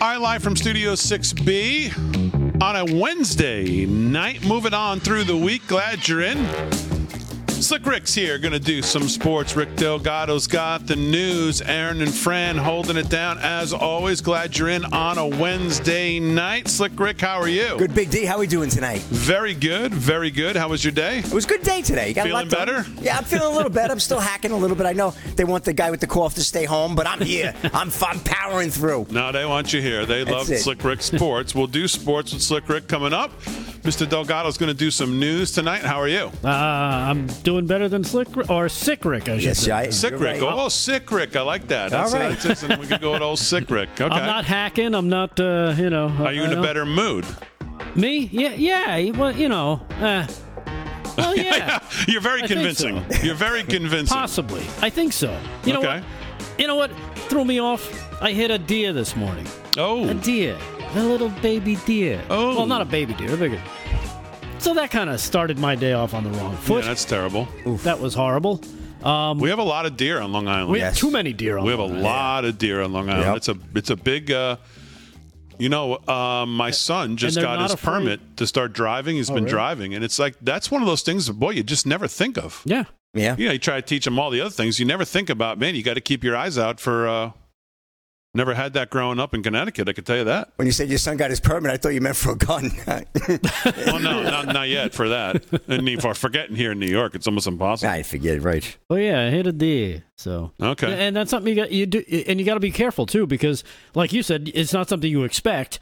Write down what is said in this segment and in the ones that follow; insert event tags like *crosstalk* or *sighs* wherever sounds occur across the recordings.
All right, live from Studio 6B on a Wednesday night. Moving on through the week. Glad you're in. Slick Rick's here, going to do some sports. Rick Delgado's got the news. Aaron and Fran holding it down as always. Glad you're in on a Wednesday night. Slick Rick, how are you? Good, Big D. How are we doing tonight? Very good, very good. How was your day? It was a good day today. Got Feeling lot done. better? Yeah, I'm feeling a little better. I'm still hacking a little bit. I know they want the guy with the cough to stay home, but I'm here. I'm, I'm powering through. No, they want you here. They That's love it. Slick Rick Sports. we'll do sports with Slick Rick coming up. Mr. Delgado's going to do some news tonight. How are you? Uh, I'm doing better than Slick or Sick Rick, I should Yes, say. I, Sick Rick. right. Oh, Sick Rick. I like that. All That's, right. that's- that's- we could go with old Sick Rick. Okay. I'm not hacking. I'm not, uh, you know. Are you in a better mood? Me? Yeah, yeah. Well, you know. Uh, well, yeah. *laughs* You're very I convincing. so. You're very convincing. Possibly. I think so. You know Okay. what? You know what threw me off? I hit a deer this morning. Oh. A deer. A little baby deer. Oh. Well, not a baby deer, a bigger. So that kind of started my day off on the wrong foot. yeah, foot. that's terrible. that was horrible. Um, We have a lot of deer on Long Island. we have Yes. too many deer on We have a Long Island. lot of deer on Long Island. Yep. It's a it's a big. Uh, you know, um, my son just got his afraid? permit to start driving. He's Oh, been really? driving, and it's like that's one of those things. Boy, you just never think of. Yeah. Yeah. You know, you try to teach them all the other things. You never think about. Man, you got to keep your eyes out for. Uh, never had that growing up in Connecticut. I can tell you that. When you said your son got his permit, I thought you meant for a gun. *laughs* Well, no, not, not yet for that. And for forgetting here in New York, it's almost impossible. I forget, right? Oh yeah, I hit a deer. So Okay. and that's something you got you do, and you got to be careful too because, like you said, it's not something you expect.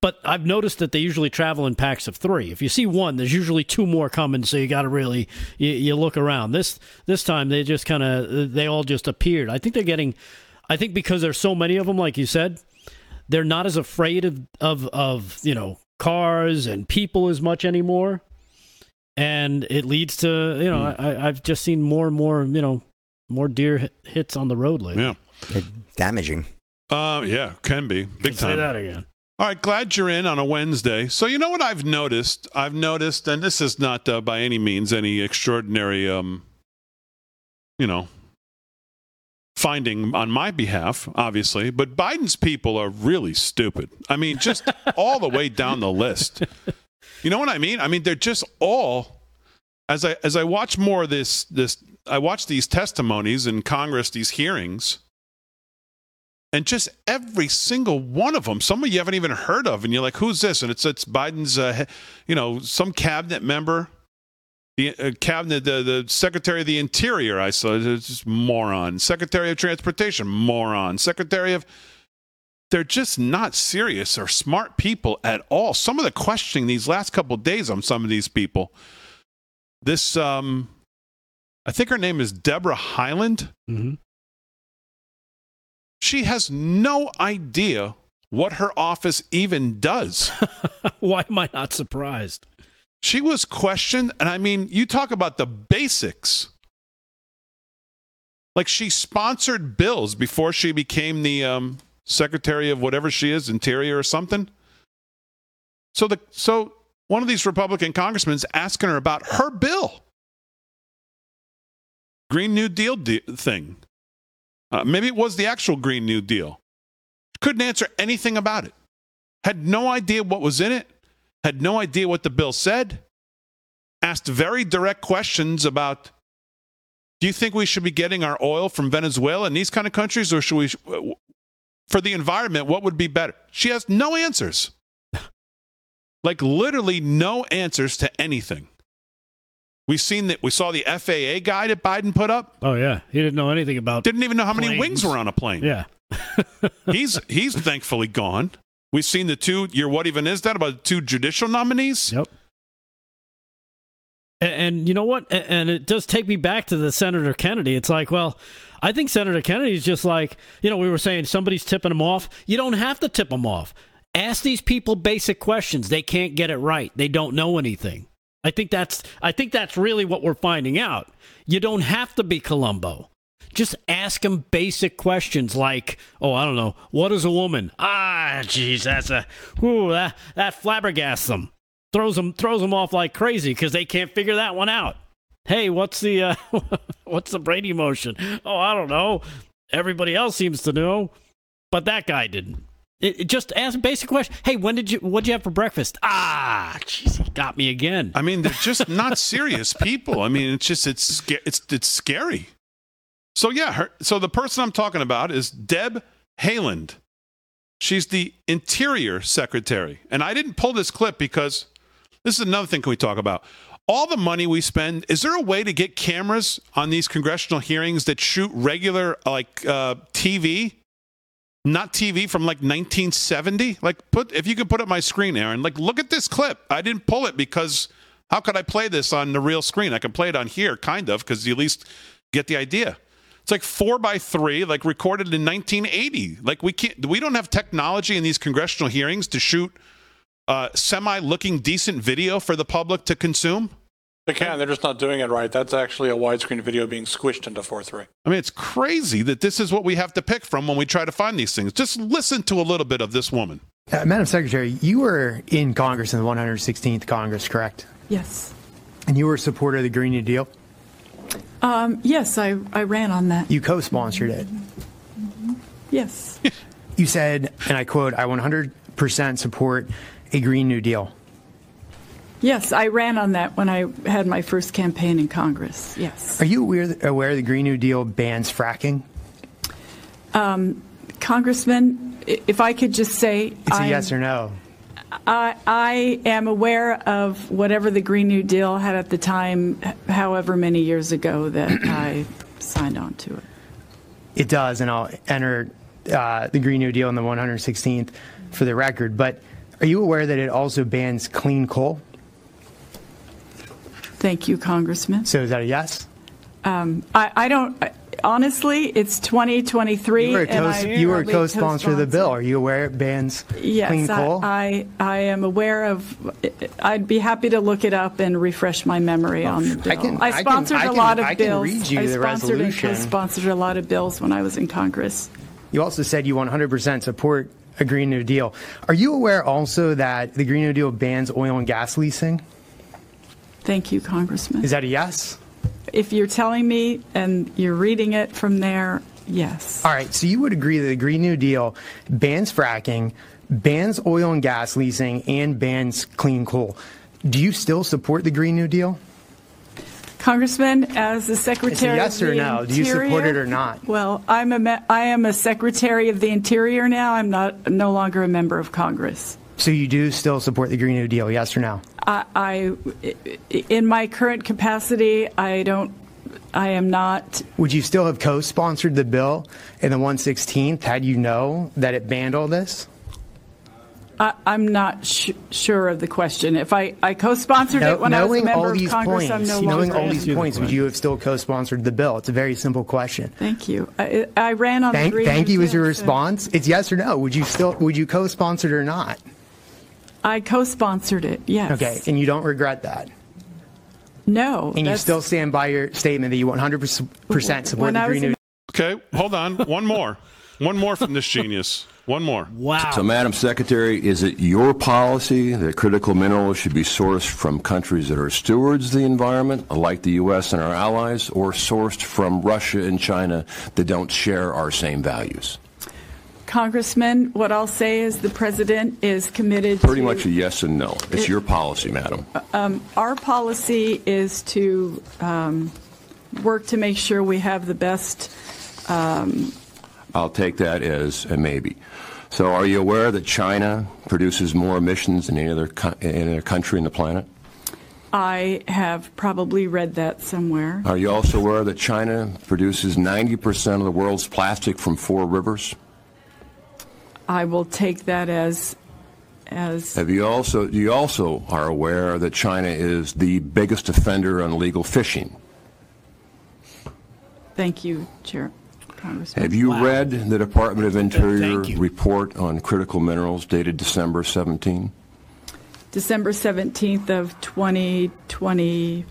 But I've noticed that they usually travel in packs of three. If you see one, there's usually two more coming, so you got to really you, you look around. This this time they just kind of they all just appeared. I think they're getting, I think because there's so many of them, like you said, they're not as afraid of of of you know cars and people as much anymore and it leads to you know I, I've just seen more and more you know more deer hit- hits on the road lately. Yeah. Damaging. Uh, yeah, can be big Say time. that again. All right, glad you're in on a Wednesday. So you know what I've noticed? I've noticed, and this is not uh, by any means any extraordinary, um, you know, finding on my behalf, obviously. But Biden's people are really stupid. I mean, just *laughs* all the way down the list. You know what I mean? I mean, they're just all. As I as I watch more of this this I watch these testimonies in Congress, these hearings and just every single one of them some of you haven't even heard of and you're like who's this and it's it's biden's uh, you know some cabinet member the uh, cabinet the, the secretary of the interior i saw it's just moron. Secretary of transportation moron. Secretary of they're just not serious or smart people at all. Some of the questioning these last couple of days on some of these people. This um i think her name is deborah Haaland hmm she has no idea what her office even does. *laughs* Why am I not surprised? She was questioned, and I mean, you talk about the basics. Like she sponsored bills before she became the um, secretary of whatever she is, interior or something. So the so one of these Republican congressmen's asking her about her bill, Green New Deal de- thing. Uh, maybe it was the actual Green New Deal. Couldn't answer anything about it. Had no idea what was in it. Had no idea what the bill said. Asked very direct questions about do you think we should be getting our oil from Venezuela and these kind of countries, or should we, for the environment, what would be better? She has no answers. *laughs* like literally no answers to anything. We've seen that we saw the FAA guy that Biden put up. Oh yeah, he didn't know anything about. Didn't even know how many wings were on a plane. Yeah, *laughs* he's he's thankfully gone. We've seen the two. Your what even is that about two judicial nominees? Yep. And, and you know what? A- And it does take me back to the Senator Kennedy. It's like, well, I think Senator Kennedy's just like, you know, we were saying somebody's tipping him off. You don't have to tip them off. Ask these people basic questions. They can't get it right. They don't know anything. I think that's I think that's really what we're finding out. You don't have to be Columbo. Just ask them basic questions like, oh, I don't know, what is a woman? Ah, jeez, that's a, ooh, that that flabbergasts them, throws them throws them off like crazy because they can't figure that one out. Hey, what's the uh, *laughs* what's the Brady motion? Oh, I don't know. Everybody else seems to know, but that guy didn't. It, it just ask basic question. Hey, when did you what'd you have for breakfast? Ah, jeez, he got me again. I mean, they're just not serious people. I mean, it's just it's it's it's scary. So yeah, her, so the person I'm talking about is Deb Haaland. She's the Interior Secretary, and I didn't pull this clip because this is another thing. Can we talk about all the money we spend? Is there a way to get cameras on these congressional hearings that shoot regular like uh, TV? Not TV from like 1970. Like put if you could put up my screen, Aaron. Like look at this clip. I didn't pull it because how could I play this on the real screen? I can play it on here, kind of, because you at least get the idea. It's like four by three, like recorded in 1980. Like we can't, we don't have technology in these congressional hearings to shoot uh, semi-looking decent video for the public to consume. They can. They're just not doing it right. That's actually a widescreen video being squished into 4.3. I mean, it's crazy that this is what we have to pick from when we try to find these things. Just listen to a little bit of this woman. Uh, Madam Secretary, you were in Congress in the 116th Congress, correct? Yes. And you were a supporter of the Green New Deal. Um, yes, I, I ran on that. You co sponsored it. Yes. You said, and I quote, I 100% support a Green New Deal. Yes, I ran on that when I had my first campaign in Congress. Yes. Are you aware, aware the Green New Deal bans fracking? Congressman, if I could just say. It's a I'm- yes or no. I, I am aware of whatever the Green New Deal had at the time, however many years ago that *clears throat* I signed on to it. It does, and I'll enter uh, the Green New Deal in the 116th for the record. But are you aware that it also bans clean coal? Thank you, Congressman. So is that a yes? I, I don't, I- honestly, it's 2023. You were a, and co- you were a co-sponsor of the bill. Are you aware it bans Yes, clean coal? I, I, I am aware of. I'd be happy to look it up and refresh my memory oh, on the bill. I can- I sponsored I a can- lot of bills. read you I the sponsored resolution. and co-sponsored a lot of bills when I was in Congress. You also said you 100% support a Green New Deal. Are you aware also that the Green New Deal bans oil and gas leasing? Thank you, Congressman. Is that a yes? If you're telling me and you're reading it from there, yes. All right, so you would agree that the Green New Deal bans fracking, bans oil and gas leasing, and bans clean coal. Do you still support the Green New Deal? Congressman, as the Secretary yes of or the no. Do you support it or not? Well, I'm a I am a Secretary of the Interior now. I'm not no longer a member of Congress. So you do still support the Green New Deal, yes or no? I, I in my current capacity, I don't. I am not. Would you still have co-sponsored the bill in the 116th had you know that it banned all this? I, I'm not sh- sure of the question. If I, I co-sponsored it when I was a knowing member all of these Congress, points, I'm no knowing longer. all these points, would you have still co-sponsored the bill? It's a very simple question. Thank you. I, I ran on. Thank, the Green thank you is your Deal, so- response. It's yes or no. Would you still would you co-sponsor it or not? I co-sponsored it. Yes. Okay, and you don't regret that, No. and you that's- still stand by your statement that you 100 percent support When the I was Green in- New. Okay, hold on. One more. One more from this genius. One more. Wow. So, Madam Secretary, is it your policy that critical minerals should be sourced from countries that are stewards of the environment, like the U.S. and our allies, or sourced from Russia and China that don't share our same values? Congressman, what I'll say is the president is committed Pretty to. much a yes and no. It's your policy, Madam. Our policy is to um, work to make sure we have the best. I'll take that as a maybe. So, are you aware that China produces more emissions than any other, co- any other country on the planet? I have probably read that somewhere. Are you also aware that China produces 90% of the world's plastic from four rivers? I will take that as as Have you also you also are aware that China is the biggest offender on illegal fishing? thank you, Chair Congressman. Have you read the Department of Interior Thank you. report on critical minerals dated December 17? December 17th of 2021?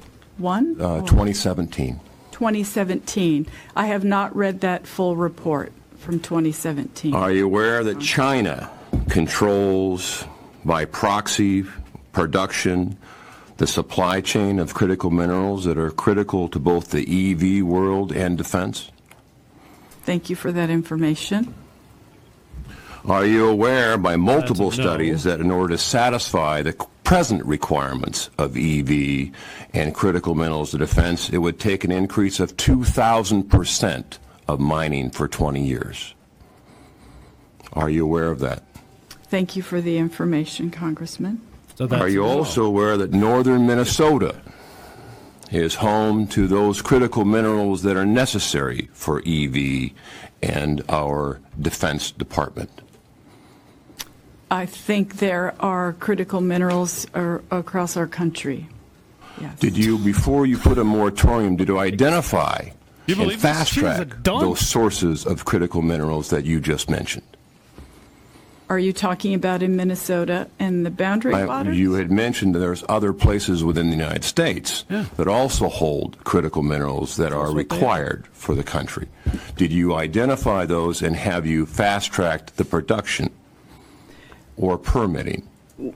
Uh, 2017. 2017. I have not read that full report from 2017. Are you aware that uh-huh. China controls by proxy production the supply chain of critical minerals that are critical to both the EV world and defense? Thank you for that information. Are you aware by multiple That's a no. studies that in order to satisfy the present requirements of EV and critical minerals to defense, it would take an increase of 2,000% of mining for 20 years? Are you aware of that? Thank you for the information, Congressman. So that's Are you a also aware that northern Minnesota is home to those critical minerals that are necessary for EV and our Defense Department? I think there are critical minerals ar- across our country. Yes. Did you, before you put a moratorium, did you identify You and believe this? fast She was a track dunce. those sources of critical minerals that you just mentioned? Are you talking about in Minnesota and the boundary I- waters? You had mentioned that there's other places within the United States that also hold critical minerals that are what are. required for the country. Did you identify those and have you fast-tracked the production or permitting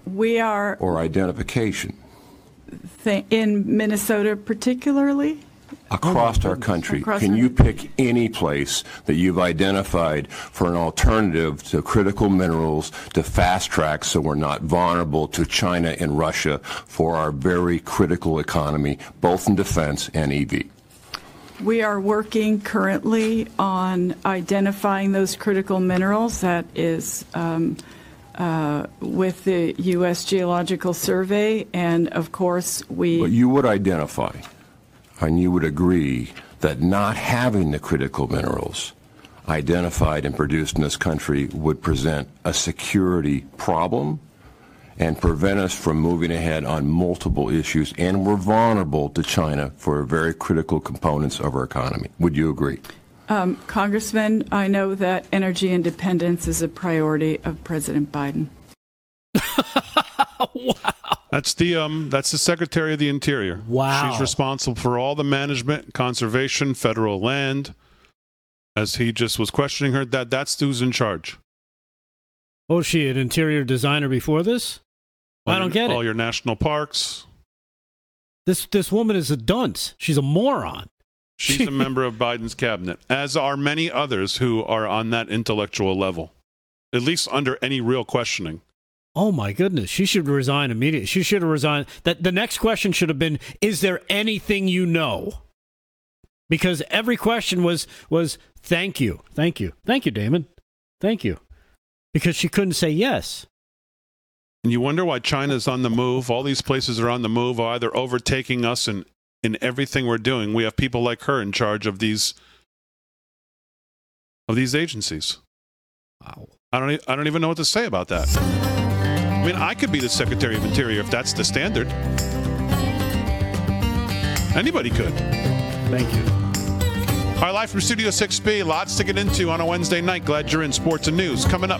we are or identification th- in Minnesota, particularly. Across our country? Across Can our- you pick any place that you've identified for an alternative to critical minerals to fast-track so we're not vulnerable to China and Russia for our very critical economy, both in defense and EV? We are working currently on identifying those critical minerals. That is um, uh, with the U.S. Geological Survey, and of course, we. But you would identify, and you would agree that not having the critical minerals identified and produced in this country would present a security problem and prevent us from moving ahead on multiple issues, and we're vulnerable to China for very critical components of our economy. Would you agree? Um, Congressman, I know that energy independence is a priority of President Biden. *laughs* That's the um. That's the Secretary of the Interior. Wow. She's responsible for all the management, conservation, federal land. As he just was questioning her, that that's who's in charge. Oh, she an interior designer before this? All I don't your- get all it. All your national parks. This this woman is a dunce. She's a moron. She's a *laughs* member of Biden's cabinet, as are many others who are on that intellectual level, at least under any real questioning. Oh my goodness, she should resign immediately. She should have resigned. That the next question should have been, "Is there anything you know?" Because every question was was, "Thank you, thank you, thank you, Damon, thank you," because she couldn't say yes. And you wonder why China's on the move. All these places are on the move, oh, either overtaking us in, in everything we're doing. We have people like her in charge of these of these agencies. Wow. I don't I don't even know what to say about that. I mean, I could be the Secretary of Interior if that's the standard. Anybody could. Thank you. All right, live from Studio 6B. Lots to get into on a Wednesday night. Glad you're in sports and news. Coming up.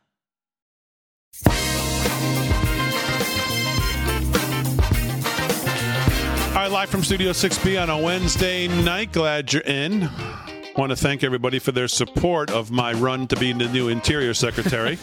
live from Studio 6B on a Wednesday night. Glad you're in. Want to thank everybody for their support of my run to be the new Interior Secretary.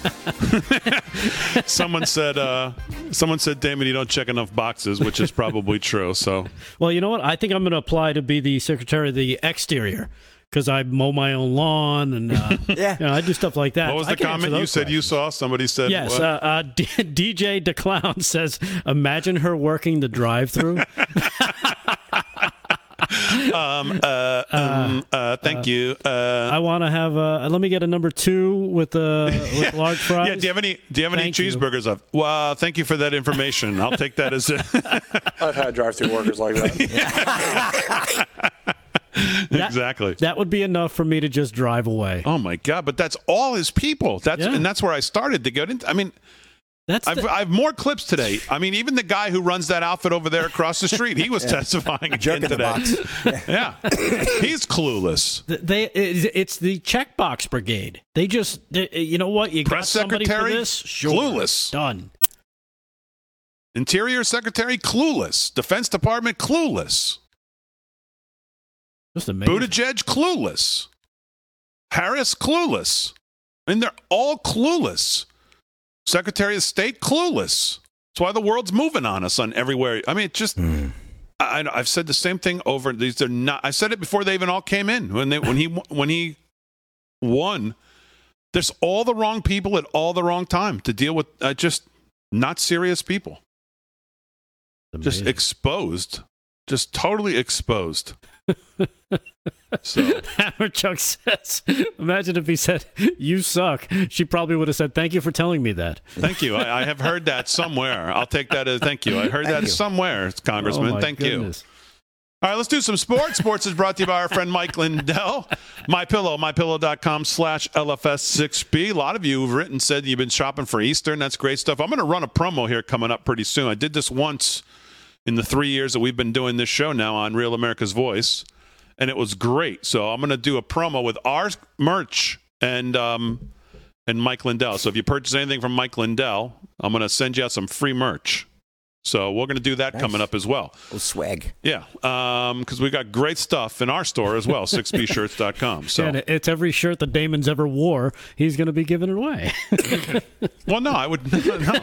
*laughs* someone said, uh, someone said, Damon, you don't check enough boxes, which is probably true. So, Well, you know what? I think I'm going to apply to be the secretary of the exterior because I mow my own lawn and uh, *laughs* Yeah. you know, I do stuff like that. what was I the comment you those said you saw? Somebody said, Yes, what? uh, uh, *laughs* D- DJ DeClown says, "Imagine her working the drive-through." *laughs* um, uh, um, uh, thank you. Uh, I want to have. Uh, let me get a number two with a with large fries. yeah, do you have any? Do you have any Thank you. cheeseburgers? Of well, thank you for that information. I'll take that as a, I've had drive-through workers like that. *laughs* exactly. That would be enough for me to just drive away. Oh my god! But that's all his people. That's Yeah. and that's where I started to get into. I mean, That's I've, the- I have more clips today. I mean, even the guy who runs that outfit over there across the street, he was *laughs* testifying again Jerk the today. box. *laughs* Yeah, he's clueless. they. It's the checkbox brigade. They just. you know what? You got Press somebody secretary? for this. Sure. Clueless. Done. Interior Secretary clueless. Defense Department clueless. Just amazing. Buttigieg clueless. Harris clueless. I mean, they're all clueless. Secretary of State clueless. That's why the world's moving on us on everywhere. I mean, it just. I, I- I've said the same thing over. These are not. I said it before they even all came in when they when he *laughs* when he won. There's all the wrong people at all the wrong time to deal with uh, just not serious people. Just exposed, just totally exposed. So *laughs* Hammer Chuck says, imagine if he said, You suck. She probably would have said, Thank you for telling me that. thank you. I, I have heard that somewhere. I'll take that as thank you. I heard Thank that you. somewhere, Congressman. Oh, thank you. All right, let's do some sports. Sports is brought to you by our friend Mike Lindell. My Pillow, mypillow.com slash LFS6B. A lot of you have written, said you've been shopping for Easter, and that's great stuff. I'm going to run a promo here coming up pretty soon. I did this once in the three years that we've been doing this show now on Real America's Voice, and it was great. So I'm going to do a promo with our merch and um, and Mike Lindell. So if you purchase anything from Mike Lindell, I'm going to send you out some free merch. So we're going to do that Nice. coming up as well. Oh, swag. Yeah, because we got great stuff in our store as well, 6bshirts.com. So, And it's every shirt that Damon's ever wore, he's going to be giving it away. *laughs* well, no, I would *laughs* no,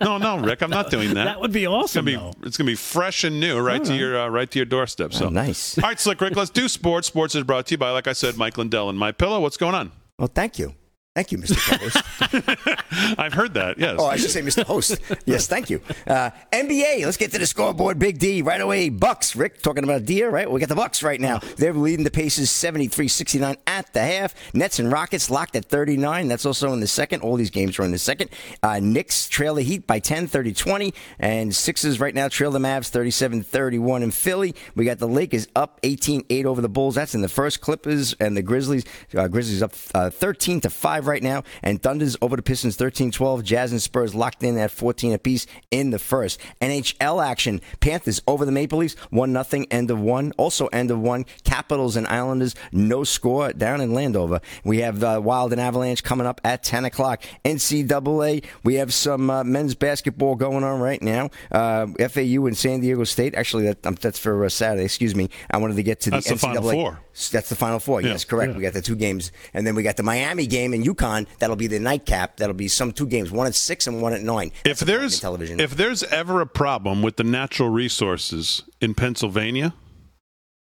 no, no, Rick, I'm not doing that. that would be awesome. gonna it's gonna be fresh and new, right to your uh, right to your doorstep. So Oh, nice. All right, Slick Rick, let's do sports. Sports is brought to you by, like I said, Mike Lindell and My Pillow. What's going on? Well, thank you. Thank you, Mr. Co-host. *laughs* I've heard that. Yes. Oh, I should say Mr. Host. *laughs* Yes, thank you. Uh, NBA, let's get to the scoreboard. Big D right away. Bucks. Rick talking about deer, right? We got the Bucks right now. They're leading the Pacers 73-69 at the half. Nets and Rockets locked at 39. That's also in the second. All these games are in the second. Uh, Knicks trail the Heat by 10, 30-20. And Sixers right now trail the Mavs 37-31 in Philly. We got the Lakers up 18-8 over the Bulls. That's in the first. Clippers and the Grizzlies. Uh, Grizzlies up uh, 13 to 5 right now. And Thunder's over the Pistons 13-12. Jazz and Spurs locked in at 14 apiece in the first. NHL action. Panthers over the Maple Leafs 1 nothing. End of one. Also end of one. Capitals and Islanders no score down in Landover. We have uh, Wild and Avalanche coming up at 10 o'clock. NCAA. We have some uh, men's basketball going on right now. Uh, FAU and San Diego State. Actually, that, um, that's for uh, Saturday. Excuse me. I wanted to get to the That's the NCAA. Final Four. That's the final four. Yeah. Yes, correct. We got the two games, and then we got the Miami game in UConn. That'll be the nightcap. That'll be some two games, one at six and one at nine. if That's on there's television, if there's ever a problem with the natural resources in Pennsylvania,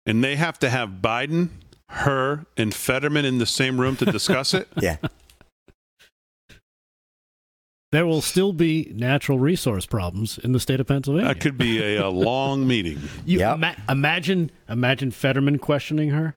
and they have to have Biden, her, and Fetterman in the same room to discuss it, *laughs* yeah, There will still be natural resource problems in the state of Pennsylvania. that could be a, a long meeting. You Yep. ima- imagine imagine Fetterman questioning her.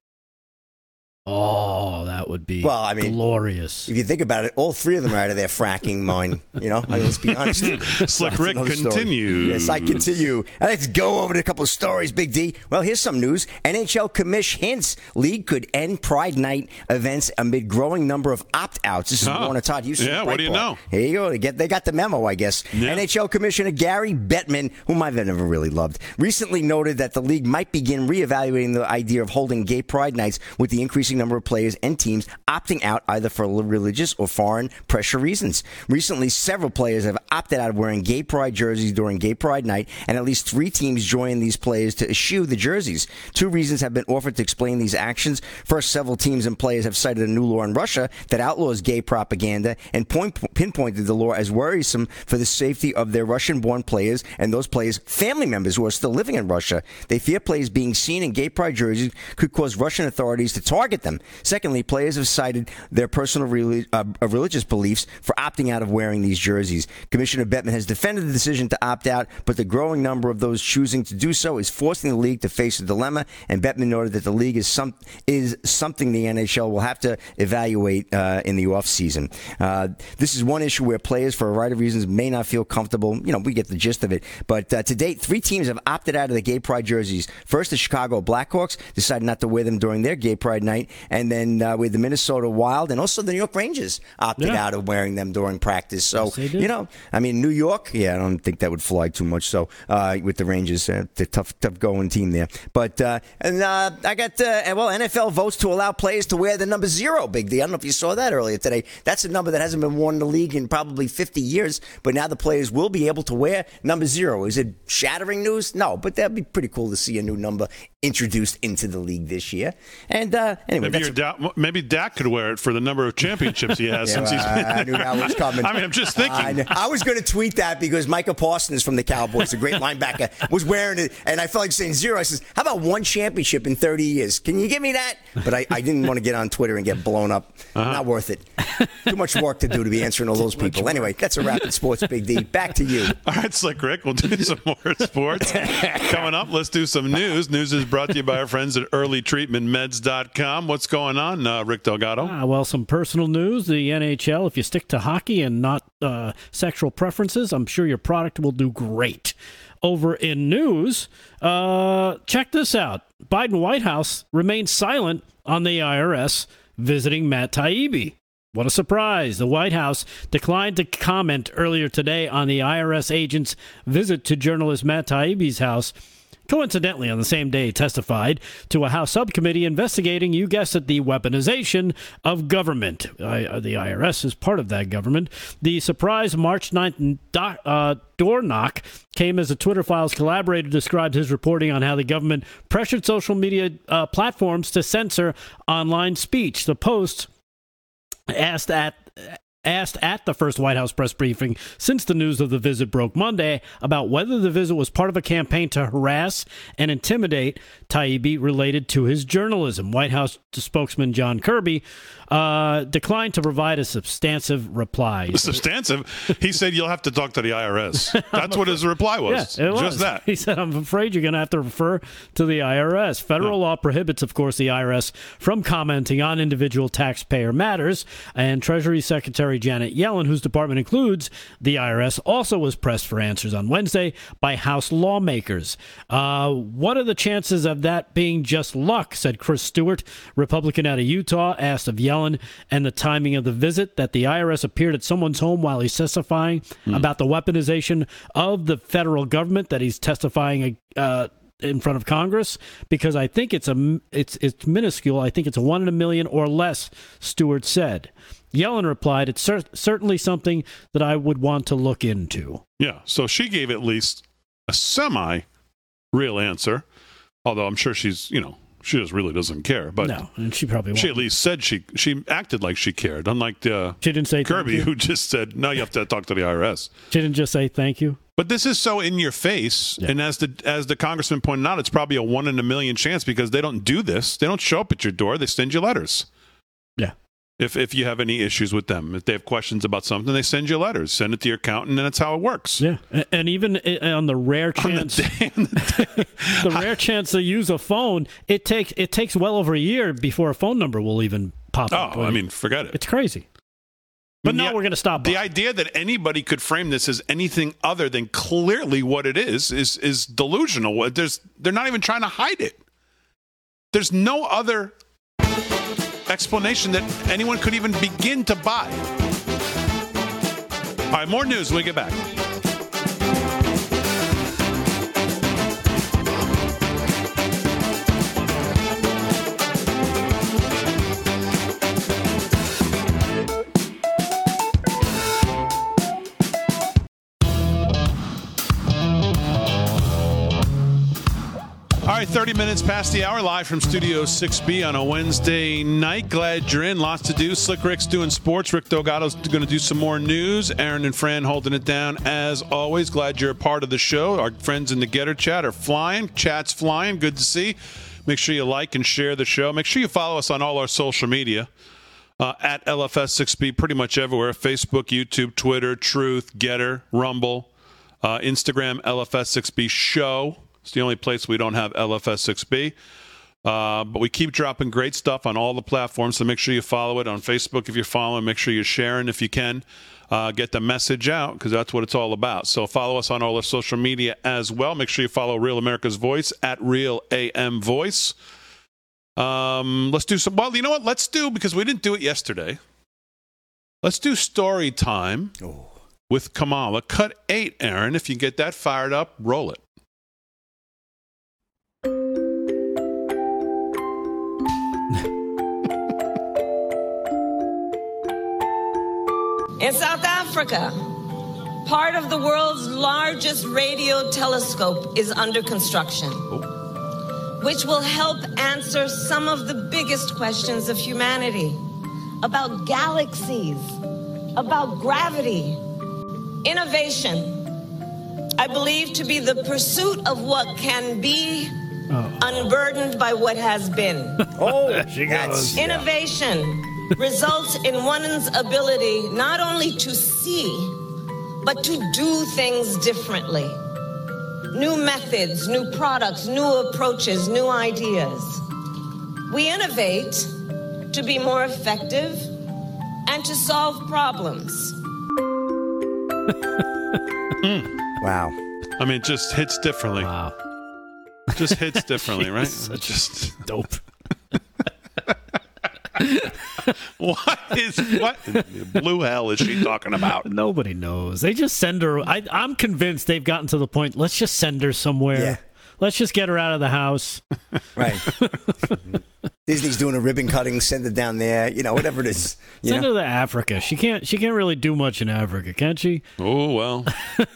Oh, that would be Well, I mean- glorious. If you think about it, all three of them are out of their fracking mine. You know, I mean, let's be honest. *laughs* Slick Rick another continues. Yes, I continue. And let's go over to a couple of stories, Big D. Well, here's some news. NHL commish hints league could end Pride Night events amid growing number of opt-outs. This is Oh. Warner Todd Huston. Yeah, what do you Breitbart. know? Here you go. They get they got the memo, I guess. Yeah. NHL Commissioner Gary Bettman, whom I've never really loved, recently noted that the league might begin reevaluating the idea of holding gay pride nights with the increasing number of players and teams opting out either for religious or foreign pressure reasons. Recently, several players have opted out of wearing gay pride jerseys during gay pride night, and at least three teams joined these players to eschew the jerseys. Two reasons have been offered to explain these actions. First, several teams and players have cited a new law in Russia that outlaws gay propaganda and point, pinpointed the law as worrisome for the safety of their Russian born players and those players' family members who are still living in Russia. They fear players being seen in gay pride jerseys could cause Russian authorities to target them. Secondly, players have cited their personal uh, uh, religious beliefs for opting out of wearing these jerseys. Commissioner Bettman has defended the decision to opt out, but the growing number of those choosing to do so is forcing the league to face a dilemma. And Bettman noted that the league is some is something the NHL will have to evaluate uh, in the offseason. Uh, this is one issue where players, for a variety of reasons, may not feel comfortable. You know, we get the gist of it. But uh, to date, three teams have opted out of the gay pride jerseys. First, the Chicago Blackhawks decided not to wear them during their gay pride night, and then uh, with the Minnesota Wild and also the New York Rangers opted Yeah. out of wearing them during practice. So Yes, you know, I mean, New York, yeah, I don't think that would fly too much. So uh, with the Rangers, uh, the tough, tough going team there. But uh, and uh, I got uh, well, NFL votes to allow players to wear the number zero. Big D. I don't know if you saw that earlier today. That's a number that hasn't been worn in the league in probably 50 years. But now the players will be able to wear number zero. Is it shattering news? No, but that'd be pretty cool to see a new number introduced into the league this year. And uh, anyway, Maybe, your da- maybe Dak could wear it for the number of championships he has Yeah, since he's. I knew that was coming. *laughs* I mean, I'm just thinking. I. I was going to tweet that because Micah Parsons from the Cowboys, a great linebacker, was wearing it, and I felt like saying zero. I says, "How about one championship in 30 years? Can you give me that?" But I, I didn't want to get on Twitter and get blown up. Uh-huh. Not worth it. Too much work to do to be answering all those people. Anyway, that's a wrap in sports big D. Back to you. *laughs* All right, Slick Rick, we'll do some more *laughs* sports. Coming up, let's do some news. News is brought to you by our friends at earlytreatmentmeds.com. What's going on, uh, Rick Delgado? Ah, well, some personal news. The NHL, if you stick to hockey and not uh, sexual preferences, I'm sure your product will do great. Over in news, uh, check this out. Biden White House remains silent on the IRS visiting Matt Taibbi. What a surprise. The White House declined to comment earlier today on the IRS agent's visit to journalist Matt Taibbi's house coincidentally on the same day testified to a House subcommittee investigating, you guessed it, the weaponization of government. I, uh, the IRS is part of that government. The surprise March 9th do- uh, door knock came as a Twitter Files collaborator described his reporting on how the government pressured social media uh, platforms to censor online speech. The Post asked at asked at the first White House press briefing since the news of the visit broke Monday about whether the visit was part of a campaign to harass and intimidate Taibbi related to his journalism. White House spokesman John Kirby uh, declined to provide a substantive reply. *laughs* Substantive. He said you'll have to talk to the IRS. *laughs* That's what his reply was. Yeah, it was. Just that. He said, I'm afraid you're going to have to refer to the IRS. Federal law prohibits, of course, the IRS from commenting on individual taxpayer matters. And Treasury Secretary Janet Yellen, whose department includes the IRS, also was pressed for answers on Wednesday by House lawmakers. Uh, what are the chances of that being just luck? said Chris Stewart, Republican out of Utah, asked of Yellen and the timing of the visit that the IRS appeared at someone's home while he's testifying about the weaponization of the federal government that he's testifying uh, in front of Congress because I think it's a it's it's minuscule. I think it's a one in a million or less. Stewart said. Yellen replied, "It's cer- certainly something that I would want to look into." Yeah. So she gave at least a semi real answer, although I'm sure she's, you know, she just really doesn't care. But no, and she probably won't. she at least said she she acted like she cared, unlike uh, She didn't say Kirby, who just said, "No, you have to talk to the IRS." She didn't just say thank you. But this is so in your face, Yeah. and as the as the congressman pointed out, it's probably a one in a million chance because they don't do this. They don't show up at your door. They send you letters. If if you have any issues with them, if they have questions about something, they send you letters. Send it to your accountant, and that's how it works. Yeah, and even eh, eh, on the rare chance, *laughs* the, rare chance they use a phone, it takes it takes well over a year before a phone number will even pop up. Oh, I mean, forget it. it's crazy. But now we're going to stop. The by. idea that anybody could frame this as anything other than clearly what it is is is delusional. There's they're not even trying to hide it. There's no other explanation that anyone could even begin to buy. All right, more news when we get back. Right, 30 minutes past the hour, live from Studio 6B on a Wednesday night. Glad you're in. Lots to do. Slick Rick's doing sports. Rick Delgado's going to do some more news. Aaron and Fran holding it down as always. Glad you're a part of the show. Our friends in the Gettr Chat are flying. Chat's flying. Good to see. Make sure you like and share the show. Make sure you follow us on all our social media uh, at LFS6B, pretty much everywhere Facebook, YouTube, Twitter, Truth, Gettr, Rumble, uh, Instagram, LFS6B Show. It's the only place we don't have LFS6B. Uh, but we keep dropping great stuff on all the platforms, so make sure you follow it on Facebook if you're following. Make sure you're sharing if you can. Uh, get the message out because that's what it's all about. So follow us on all our social media as well. Make sure you follow Real America's Voice at Real AM Voice. Um, let's do some. Well, you know what? Let's do because we didn't do it yesterday. Let's do story time with Kamala. Cut eight, Aaron. If you get that fired up, roll it. In South Africa, part of the world's largest radio telescope is under construction, which will help answer some of the biggest questions of humanity about galaxies, about gravity, innovation. I believe to be the pursuit of what can be unburdened by what has been. *laughs* Oh, she that's- goes. Innovation results in one's ability not only to see, but to do things differently. New methods, new products, new approaches, new ideas. We innovate to be more effective and to solve problems. *laughs* Wow. I mean, it just hits differently. Wow, Just hits differently, *laughs* right? Such just dope. *laughs* *laughs* what is what *laughs* blue hell is she talking about? Nobody knows. They just send her. I, I'm convinced they've gotten to the point. Let's just send her somewhere. Yeah. Let's just get her out of the house. Right. *laughs* Disney's doing a ribbon cutting. Send it down there. You know, whatever it is. You Send know? her to Africa. She can't. She can't really do much in Africa, can she? Oh well. *laughs* All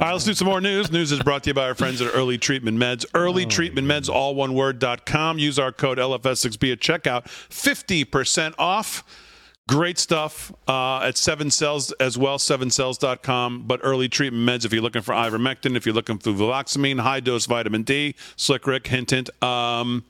right, let's do some more news. News is brought to you by our friends at Early Treatment Meds. Early Treatment Meds, all one word dot com. Use our code LFS6B at checkout. Fifty percent off. Great stuff uh, at Seven Cells as well, sevencells.com. But early treatment meds, if you're looking for ivermectin, if you're looking for fluvoxamine, high dose vitamin D, Slick Rick, hint, hint. Um,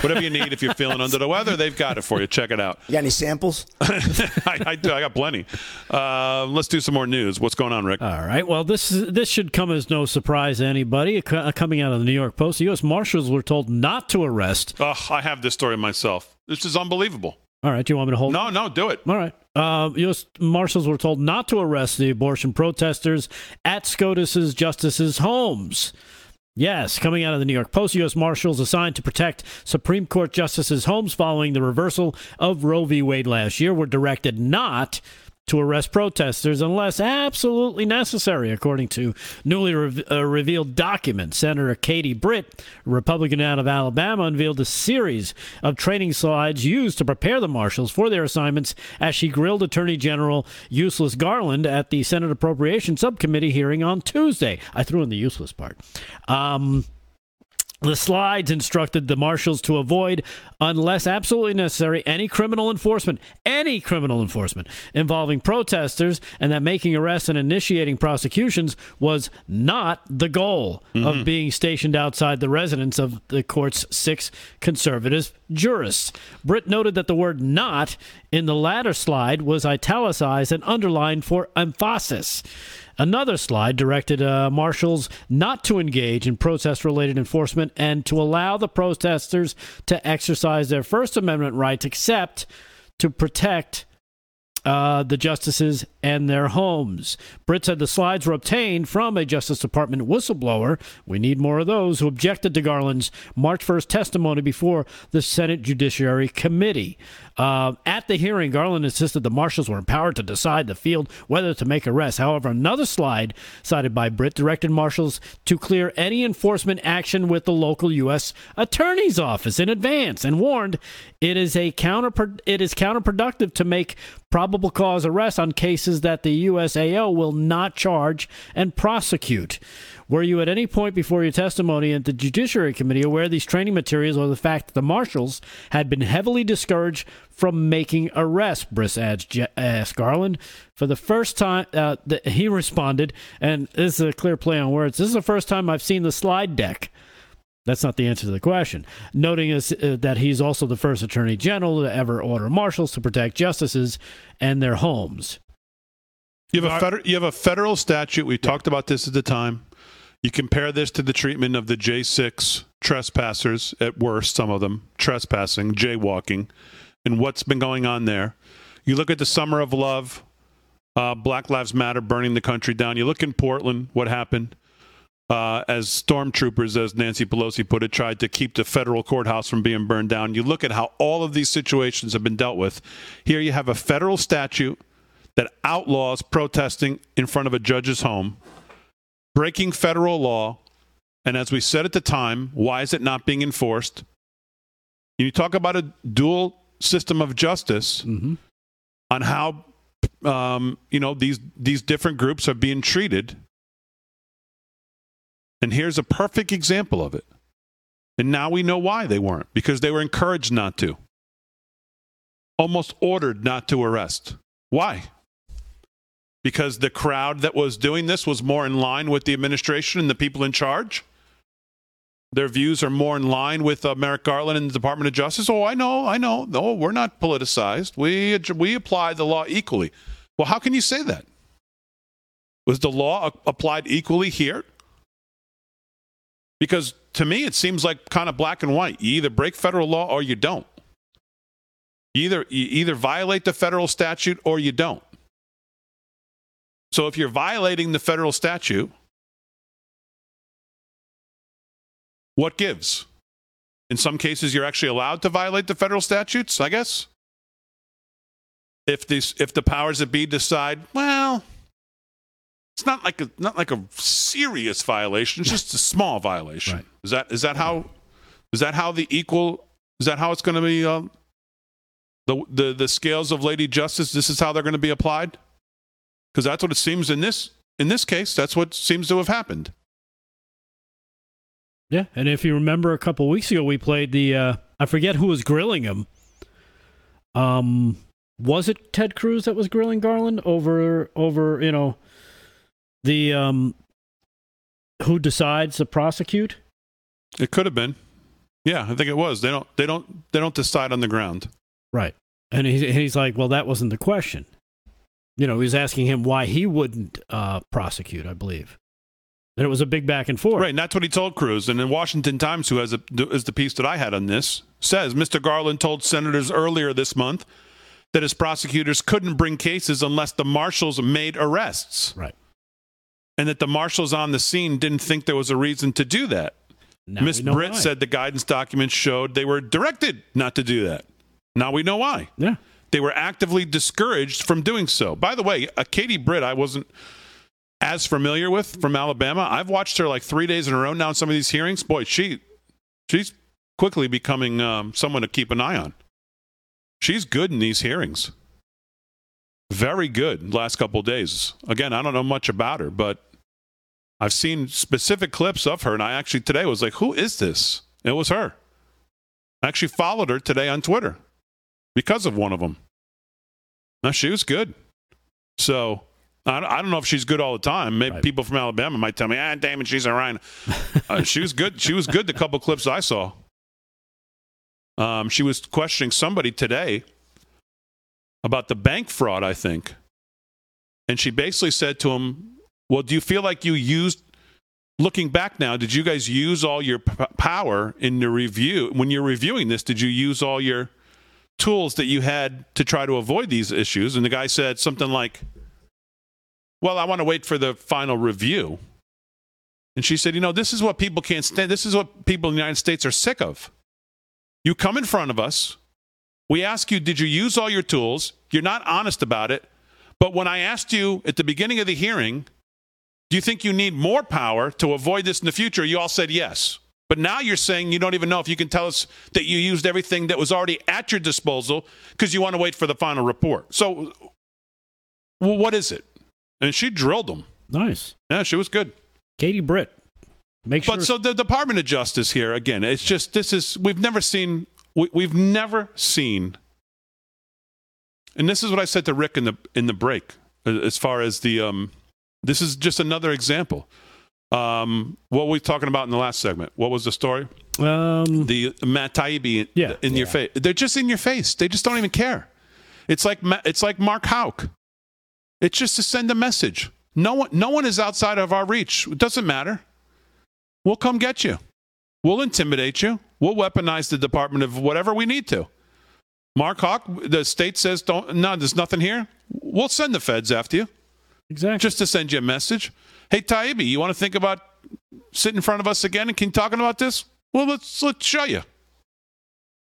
whatever you need if you're feeling under the weather, they've got it for you. Check it out. You got any samples? *laughs* I, I, do. I got plenty. Uh, let's do some more news. What's going on, Rick? All right. Well, this is, this should come as no surprise to anybody. Coming out of the New York Post, the U.S. Marshals were told not to arrest. Oh, I have this story myself. This is unbelievable. All right. Do you want me to hold? No, no, do it. All right. Uh, U.S. Marshals were told not to arrest the abortion protesters at SCOTUS's justices' homes. Yes, coming out of the New York Post, U.S. Marshals assigned to protect Supreme Court justices' homes following the reversal of Roe v. Wade last year were directed not to arrest protesters unless absolutely necessary, according to newly re- uh, revealed documents. Senator Katie Britt, Republican out of Alabama, unveiled a series of training slides used to prepare the marshals for their assignments as she grilled Attorney General Useless Garland at the Senate Appropriations Subcommittee hearing on Tuesday. I threw in the useless part. Um, The slides instructed the marshals to avoid, unless absolutely necessary, any criminal enforcement, any criminal enforcement involving protesters, and that making arrests and initiating prosecutions was not the goal of mm-hmm. being stationed outside the residence of the court's six conservative jurists. Britt noted that the word not in the latter slide was italicized and underlined for emphasis. Another slide directed uh, marshals not to engage in protest related enforcement and to allow the protesters to exercise their First Amendment rights except to protect uh, the justices and their homes. Britt said the slides were obtained from a Justice Department whistleblower. We need more of those who objected to Garland's March 1st testimony before the Senate Judiciary Committee. Uh, at the hearing, Garland insisted the marshals were empowered to decide the field whether to make arrests. However, another slide cited by Britt directed marshals to clear any enforcement action with the local U.S. Attorney's Office in advance and warned it is a counter it is counterproductive to make probable cause arrests on cases that the USAO will not charge and prosecute. Were you at any point before your testimony at the Judiciary Committee aware these training materials or the fact that the marshals had been heavily discouraged from making arrests? Britt asked Garland. For the first time, uh, the, he responded, and this is a clear play on words. This is the first time I've seen the slide deck. That's not the answer to the question. Noting is, uh, that he's also the first attorney general to ever order marshals to protect justices and their homes. You have a federal, you have a federal statute. We talked about this at the time. You compare this to the treatment of the J6 trespassers, at worst, some of them trespassing, jaywalking, and what's been going on there. You look at the Summer of Love, uh, Black Lives Matter burning the country down. You look in Portland, what happened uh, as stormtroopers, as Nancy Pelosi put it, tried to keep the federal courthouse from being burned down. You look at how all of these situations have been dealt with. Here you have a federal statute that outlaws protesting in front of a judge's home breaking federal law. And as we said at the time, why is it not being enforced? You talk about a dual system of justice Mm-hmm. on how um, you know these these different groups are being treated. And here's a perfect example of it. And now we know why they weren't because they were encouraged not to, almost ordered not to arrest. Why? Because the crowd that was doing this was more in line with the administration and the people in charge. Their views are more in line with uh, Merrick Garland and the Department of Justice. Oh, I know, I know. No, we're not politicized. We we apply the law equally. Well, how can you say that? Was the law a- applied equally here? Because to me, it seems like kind of black and white. You either break federal law or you don't. Either you either violate the federal statute or you don't. So if you're violating the federal statute, what gives? In some cases, you're actually allowed to violate the federal statutes, I guess. If these, if the powers that be decide, well, it's not like a not like a serious violation, it's just a small violation. Right. Is that is that how is that how the equal is that how it's going to be uh, the the the scales of Lady Justice? This is how they're going to be applied because that's what it seems in this in this case. That's what seems to have happened. Yeah, and if you remember, a couple weeks ago we played the uh, I forget who was grilling him. Um, was it Ted Cruz that was grilling Garland over over you know the um who decides to prosecute? It could have been. Yeah, I think it was. They don't. They don't. They don't decide on the ground. Right, and he's and he's like, well, that wasn't the question. You know, he was asking him why he wouldn't uh, prosecute. I believe. And it was a big back and forth. Right, and that's what he told Cruz. And in Washington Times, who has a, is the piece that I had on this, says Mr. Garland told senators earlier this month that his prosecutors couldn't bring cases unless the marshals made arrests, Right. and that the marshals on the scene didn't think there was a reason to do that. Now Miss Britt why. said the guidance documents showed they were directed not to do that. Now we know why. Yeah. They were actively discouraged from doing so. By the way, uh, Katie Britt, I wasn't as familiar with from Alabama. I've watched her like three days in a row now in some of these hearings. Boy, she she's quickly becoming um, someone to keep an eye on. She's good in these hearings. Very good last couple days. Again, I don't know much about her, but I've seen specific clips of her, and I actually today was like, who is this? It was her. I actually followed her today on Twitter because of one of them. Now, she was good. So I don't, I don't know if she's good all the time. Maybe Right. people from Alabama might tell me, ah, damn it, she's a RINO. uh, she was good. She was good. The couple clips I saw. Um, she was questioning somebody today about the bank fraud, I think. And she basically said to him, Well, do you feel like you used, looking back now, did you guys use all your p- power in the review? When you're reviewing this, did you use all your tools that you had to try to avoid these issues? And the guy said something like, Well, I want to wait for the final review. And she said, You know, this is what people can't stand. This is what people in the United States are sick of. You come in front of us. We ask you, Did you use all your tools? You're not honest about it. But when I asked you at the beginning of the hearing, do you think you need more power to avoid this in the future? You all said yes. But now you're saying you don't even know if you can tell us that you used everything that was already at your disposal because you want to wait for the final report. So, well, what is it? And she drilled them. Nice. Yeah, she was good. Katie Britt. Make sure. But so the Department of Justice here again, it's just this is we've never seen we, we've never seen, and this is what I said to Rick in the in the break as far as the um, this is just another example. Um, what were we talking about in the last segment? What was the story? um, The Matt Taibbi Yeah. in your face. They're just in your face. They just don't even care. It's like it's like Mark Houck. It's just to send a message. No one, no one is outside of our reach. It doesn't matter. We'll come get you. We'll intimidate you. We'll weaponize the department of whatever we need to. Mark Houck, the state says, "Don't no, there's nothing here." We'll send the feds after you exactly. just to send you a message. Hey, Taibbi, you want to think about sitting in front of us again and keep talking about this? Well, let's let's show you.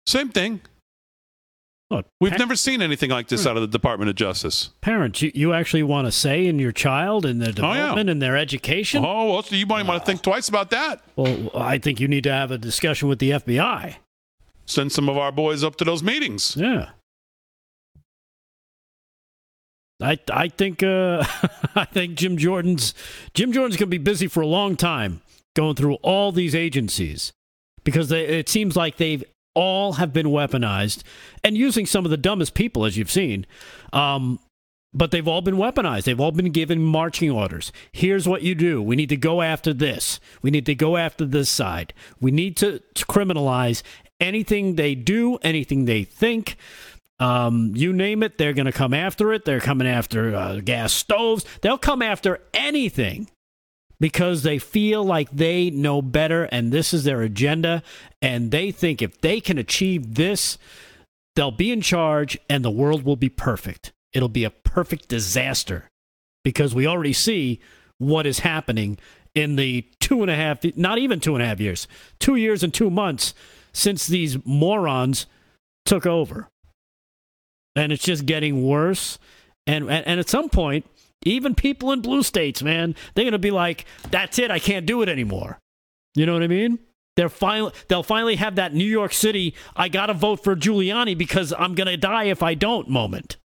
Same thing. Look, We've pa- never seen anything like this hmm. out of the Department of Justice. parents, you, you actually want to say in your child and their Oh, yeah. development and their education. Oh, well, so you might want to think uh, twice about that. Well, I think you need to have a discussion with the FBI. Send some of our boys up to those meetings. Yeah. I I think uh, *laughs* I think Jim Jordan's Jim Jordan's going to be busy for a long time going through all these agencies because they, it seems like they've all have been weaponized and using some of the dumbest people as you've seen. Um, but they've all been weaponized. They've all been given marching orders. Here's what you do. We need to go after this. We need to go after this side. We need to, to criminalize anything they do, anything they think. Um, you name it, they're going to come after it. They're coming after uh, gas stoves. They'll come after anything because they feel like they know better and this is their agenda. And they think if they can achieve this, they'll be in charge and the world will be perfect. It'll be a perfect disaster because we already see what is happening in the two and a half, not even two and a half years, two years and two months since these morons took over. And it's just getting worse. And, and, and at some point, even people in blue states, man, they're to be like, that's it. I can't do it anymore. You know what I mean? They're finally, they'll finally have that New York City, I got to vote for Giuliani because I'm to die if I don't moment.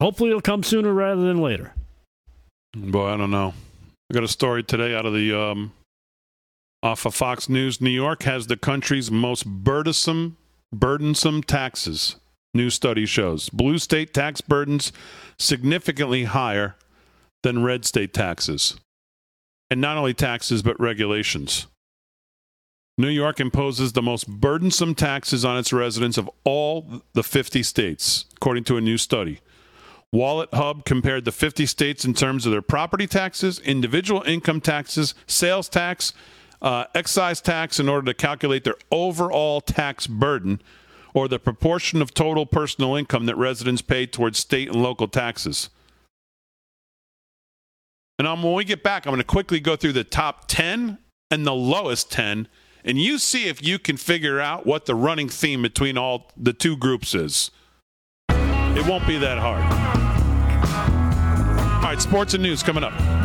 Hopefully it'll come sooner rather than later. Boy, I don't know. I got a story today out of the um, off of Fox News. New York has the country's most burdensome, burdensome taxes. New study shows blue state tax burdens significantly higher than red state taxes, and not only taxes but regulations. New York imposes the most burdensome taxes on its residents of all the 50 states, according to a new study. Wallet Hub compared the 50 states in terms of their property taxes, individual income taxes, sales tax, uh, excise tax in order to calculate their overall tax burden or the proportion of total personal income that residents pay towards state and local taxes. And um, when we get back, I'm going to quickly go through the top 10 and the lowest 10, and you see if you can figure out what the running theme between all the two groups is. It won't be that hard. All right, sports and news coming up.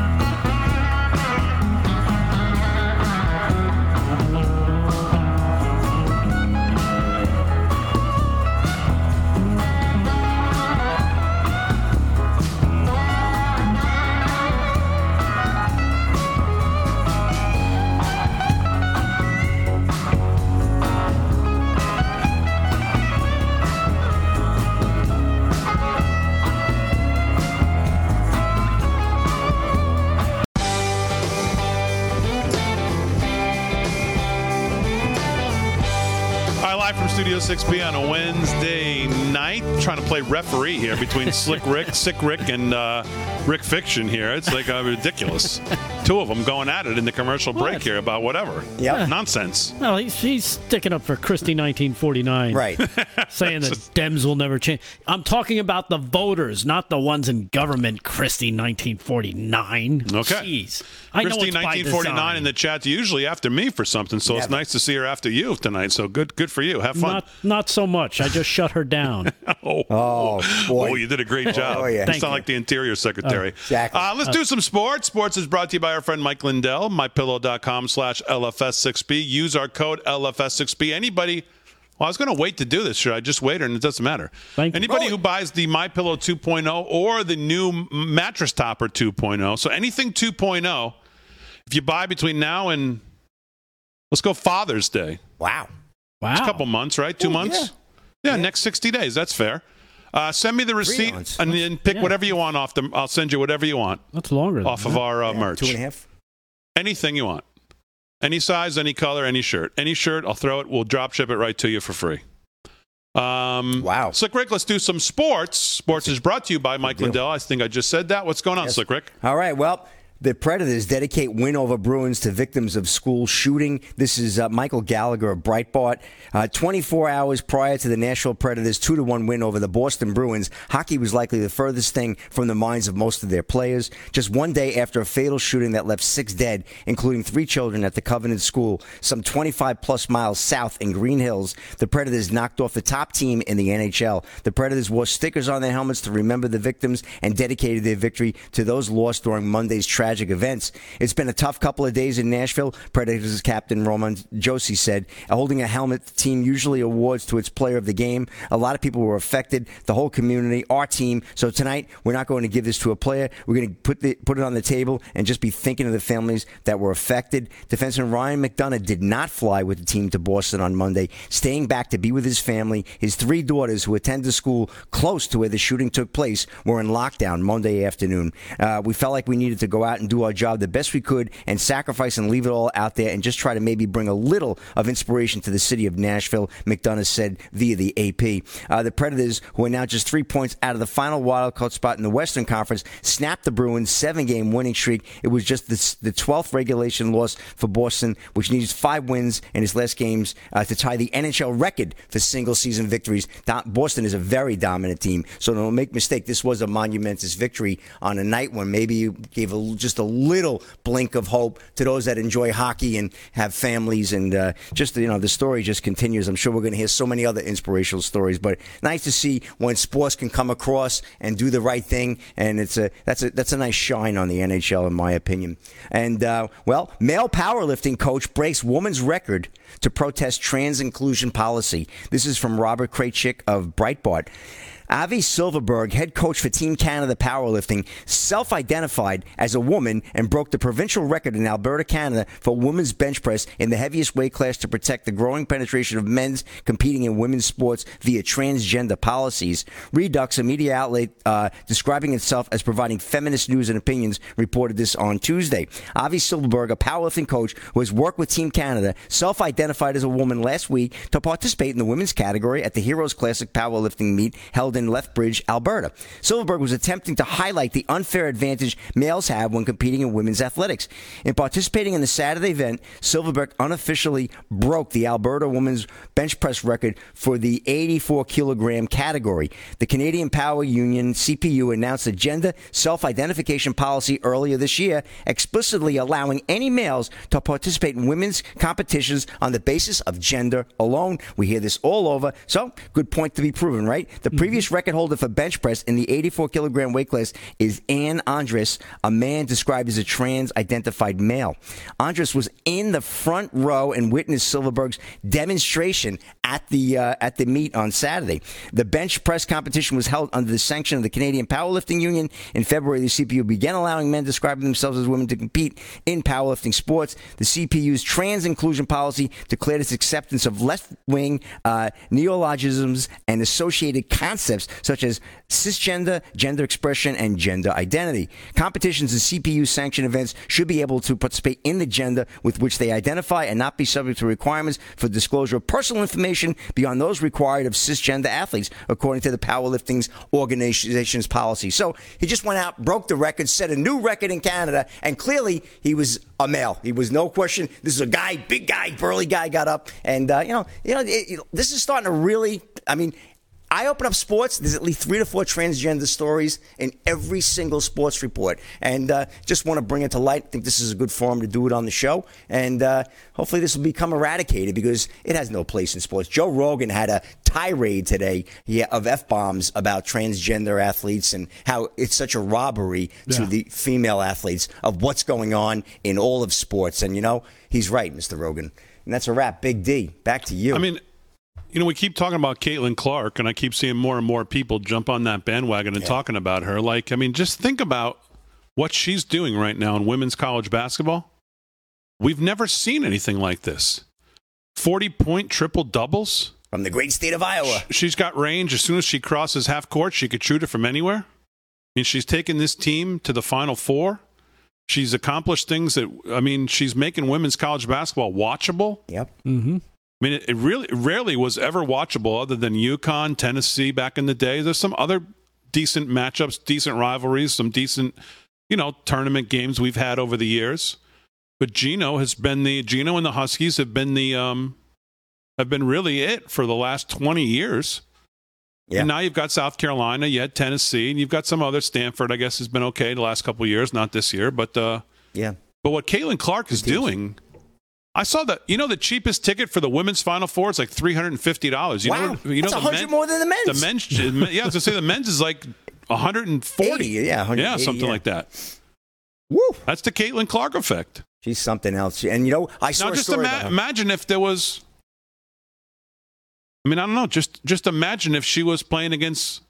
Studio 6B on a Wednesday night. Trying to play referee here between *laughs* Slick Rick, Sick Rick, and uh, Rick Fiction here. It's like uh, ridiculous. Two of them going at it in the commercial break What? here about whatever. Yeah. Nonsense. No, he's, he's sticking up for Christie 1949. Right. *laughs* Saying that Dems will never change. I'm talking about the voters, not the ones in government, Christie 1949. Okay. Jeez. I know it's 1949 design. in the chat's usually after me for something, so it's nice to see her after you tonight. So good, good for you. Have fun. Not, not so much. I just shut her down. *laughs* oh, Oh, boy. Oh, you did a great job. Oh, yeah. You Thank sound you. like the Interior Secretary. exactly. Uh, let's do some sports. Sports is brought to you by our friend Mike Lindell, mypillow.com slash LFS6B. Use our code LFS6B. Anybody, well, I was going to wait to do this. Should I just wait? And it doesn't matter. Thank you. Anybody who buys the MyPillow 2.0 or the new Mattress Topper 2.0, so anything 2.0, if you buy between now and, let's go Father's Day. Wow. Wow. It's a couple months, right? Two Ooh, months? Yeah. Next 60 days. That's fair. Uh, send me the receipt months. and then pick Yeah. whatever you want off them. I'll send you whatever you want That's longer than off of that. our uh, Yeah, merch. Two and a half. Anything you want. Any size, any color, any shirt. Any shirt, I'll throw it. We'll drop ship it right to you for free. Um, Wow. Slick Rick, let's do some sports. Sports is brought to you by Mike deal. Lindell. I think I just said that. What's going on, Yes. Slick Rick? All right. Well, the Predators dedicate win over Bruins to victims of school shooting. This is uh, Michael Gallagher of Breitbart. Uh, 24 hours prior to the Nashville Predators' 2 to 1 win over the Boston Bruins, hockey was likely the furthest thing from the minds of most of their players. Just one day after a fatal shooting that left six dead, including three children at the Covenant School, some 25 plus miles south in Green Hills, the Predators knocked off the top team in the NHL. The Predators wore stickers on their helmets to remember the victims and dedicated their victory to those lost during Monday's tragic events. It's been a tough couple of days in Nashville, Predators captain Roman Josi said. Holding a helmet the team usually awards to its player of the game. A lot of people were affected, the whole community, our team. So tonight, we're not going to give this to a player. We're going to put, the, put it on the table and just be thinking of the families that were affected. Defenseman Ryan McDonagh did not fly with the team to Boston on Monday, staying back to be with his family. His three daughters, who attend a school close to where the shooting took place, were in lockdown Monday afternoon. Uh, we felt like we needed to go out and do our job the best we could and sacrifice and leave it all out there and just try to maybe bring a little of inspiration to the city of Nashville, McDonagh said via the AP. Uh, the Predators, who are now just three points out of the final wild card spot in the Western Conference, snapped the Bruins' seven game winning streak. It was just the, the 12th regulation loss for Boston, which needs five wins in its last games uh, to tie the NHL record for single season victories. Boston is a very dominant team, so don't make mistake. This was a monumentous victory on a night when maybe you gave a, just a little blink of hope to those that enjoy hockey and have families. And uh, just you know, the story just continues. I'm sure we're going to hear so many other inspirational stories, but nice to see when sports can come across and do the right thing. And it's a that's a that's a nice shine on the NHL, in my opinion. And uh, well, male powerlifting coach breaks woman's record to protest trans inclusion policy. This is from Robert Kraychik of Breitbart. Avi Silverberg, head coach for Team Canada Powerlifting, self identified as a woman and broke the provincial record in Alberta, Canada for women's bench press in the heaviest weight class to protect the growing penetration of men's competing in women's sports via transgender policies. Reduxx, a media outlet uh, describing itself as providing feminist news and opinions, reported this on Tuesday. Avi Silverberg, a powerlifting coach who has worked with Team Canada, self identified as a woman last week to participate in the women's category at the Heroes Classic powerlifting meet held in Lethbridge, Alberta. Silverberg was attempting to highlight the unfair advantage males have when competing in women's athletics. In participating in the Saturday event, Silverberg unofficially broke the Alberta women's bench press record for the 84 kilogram category. The Canadian Power Union, CPU, announced a gender self identification policy earlier this year, explicitly allowing any males to participate in women's competitions on the basis of gender alone. We hear this all over. So, good point to be proven, right? The mm-hmm. previous record holder for bench press in the 84 kilogram weight class is Anne Andres, a man described as a trans identified male. Andres was in the front row and witnessed Silverberg's demonstration at the uh, at the meet on Saturday. The bench press competition was held under the sanction of the Canadian Powerlifting Union. In February, the CPU began allowing men describing themselves as women to compete in powerlifting sports. The CPU's trans inclusion policy declared its acceptance of left wing uh, neologisms and associated concepts such as cisgender, gender expression, and gender identity. Competitions and CPU sanctioned events should be able to participate in the gender with which they identify and not be subject to requirements for disclosure of personal information beyond those required of cisgender athletes, according to the powerlifting organization's policy. So he just went out, broke the record, set a new record in Canada, and clearly he was a male. He was no question. This is a guy, big guy, burly guy, got up, and uh, you know, you know, it, it, this is starting to really. I mean, I open up sports. There's at least three to four transgender stories in every single sports report, and uh, just want to bring it to light. I think this is a good forum to do it on the show, and uh, hopefully this will become eradicated because it has no place in sports. Joe Rogan had a tirade today yeah, of f bombs about transgender athletes and how it's such a robbery to the female athletes of what's going on in all of sports. And you know, he's right, Mr. Rogan. And that's a wrap. Big D, back to you. I mean, you know, we keep talking about Caitlin Clark, and I keep seeing more and more people jump on that bandwagon and talking about her. Like, I mean, just think about what she's doing right now in women's college basketball. We've never seen anything like this. 40 point triple doubles. from the great state of Iowa. She's got range. As soon as she crosses half court, she could shoot it from anywhere. I mean, she's taken this team to the Final Four. She's accomplished things that, I mean, she's making women's college basketball watchable. Yep. Mm-hmm. I mean, it, really rarely was ever watchable other than UConn, Tennessee back in the day. There's some other decent matchups, decent rivalries, some decent, you know, tournament games we've had over the years. But Geno has been the Geno and the Huskies have been the um have been really it for the last 20 years. Yeah. And now you've got South Carolina, you had Tennessee, and you've got some other Stanford, I guess has been okay the last couple of years, not this year, but uh Yeah. but what Caitlin Clark is doing, I saw that. You know, the cheapest ticket for the women's Final Four is like three hundred and fifty dollars. You Wow. know, you That's know, 100 more than the men's. The men's, yeah, I was gonna say the men's is like one hundred and 80, yeah, yeah, something yeah. like that. Woo. That's the Caitlin Clark effect. She's something else. And you know, I saw Now, a just story ima- about her. imagine if there was. I mean, I don't know. Just just imagine if she was playing against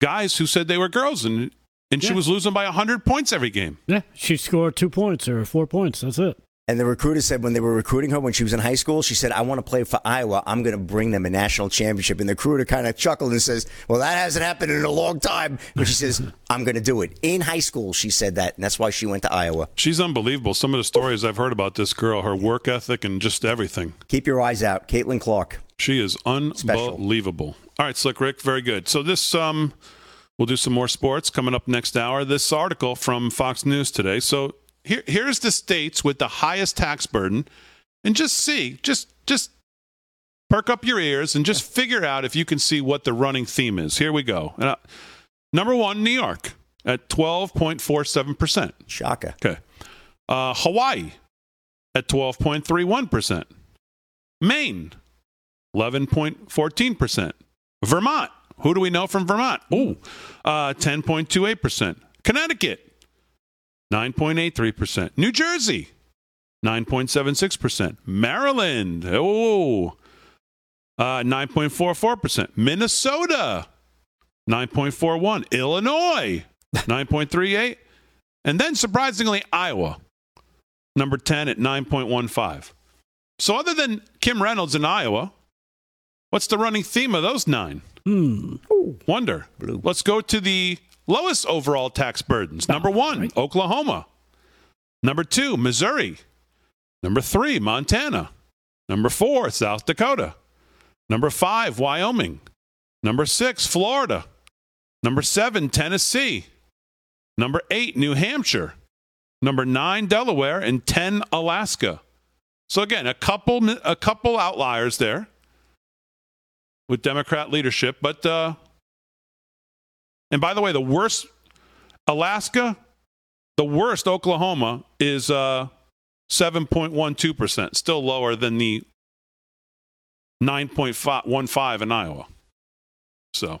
guys who said they were girls and and she Yeah. was losing by hundred points every game. Yeah, she scored two points or four points. That's it. And the recruiter said when they were recruiting her when she was in high school, she said, I want to play for Iowa. I'm going to bring them a national championship. And the recruiter kind of chuckled and says, Well, that hasn't happened in a long time. But she says, *laughs* I'm going to do it. In high school, she said that. And that's why she went to Iowa. She's unbelievable. Some of the stories I've heard about this girl, her work ethic, and just everything. Keep your eyes out. Caitlin Clark. She is unbelievable. All right, Slick Rick, very good. So this um we'll do some more sports coming up next hour. This article from Fox News today. So here here's the states with the highest tax burden and just see, just just perk up your ears and just figure out if you can see what the running theme is. Here we go. And, uh, number 1, New York at 12.47%. Shaka. Okay. Uh, Hawaii at 12.31%. Maine, 11.14%. Vermont, who do we know from Vermont? Ooh, uh, 10.28%. Connecticut, 9.83%. New Jersey, 9.76%. Maryland, oh, uh, 9.44%. Minnesota, 9.41. Illinois, 9.38. And then surprisingly, Iowa, number 10 at 9.15. So, other than Kim Reynolds in Iowa, what's the running theme of those nine? Hmm. Wonder. Let's go to the lowest overall tax burdens. Number one, Oklahoma. Number two, Missouri. Number three, Montana. Number four, South Dakota. Number five, Wyoming. Number six, Florida. Number seven, Tennessee. Number eight, New Hampshire. Number nine, Delaware, and ten, Alaska. So again, a couple a couple outliers there with Democrat leadership, but uh, and by the way, the worst Alaska, the worst Oklahoma is uh, seven point one two percent, still lower than the nine point one five in Iowa. So,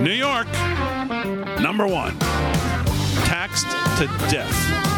New York, number one, taxed to death.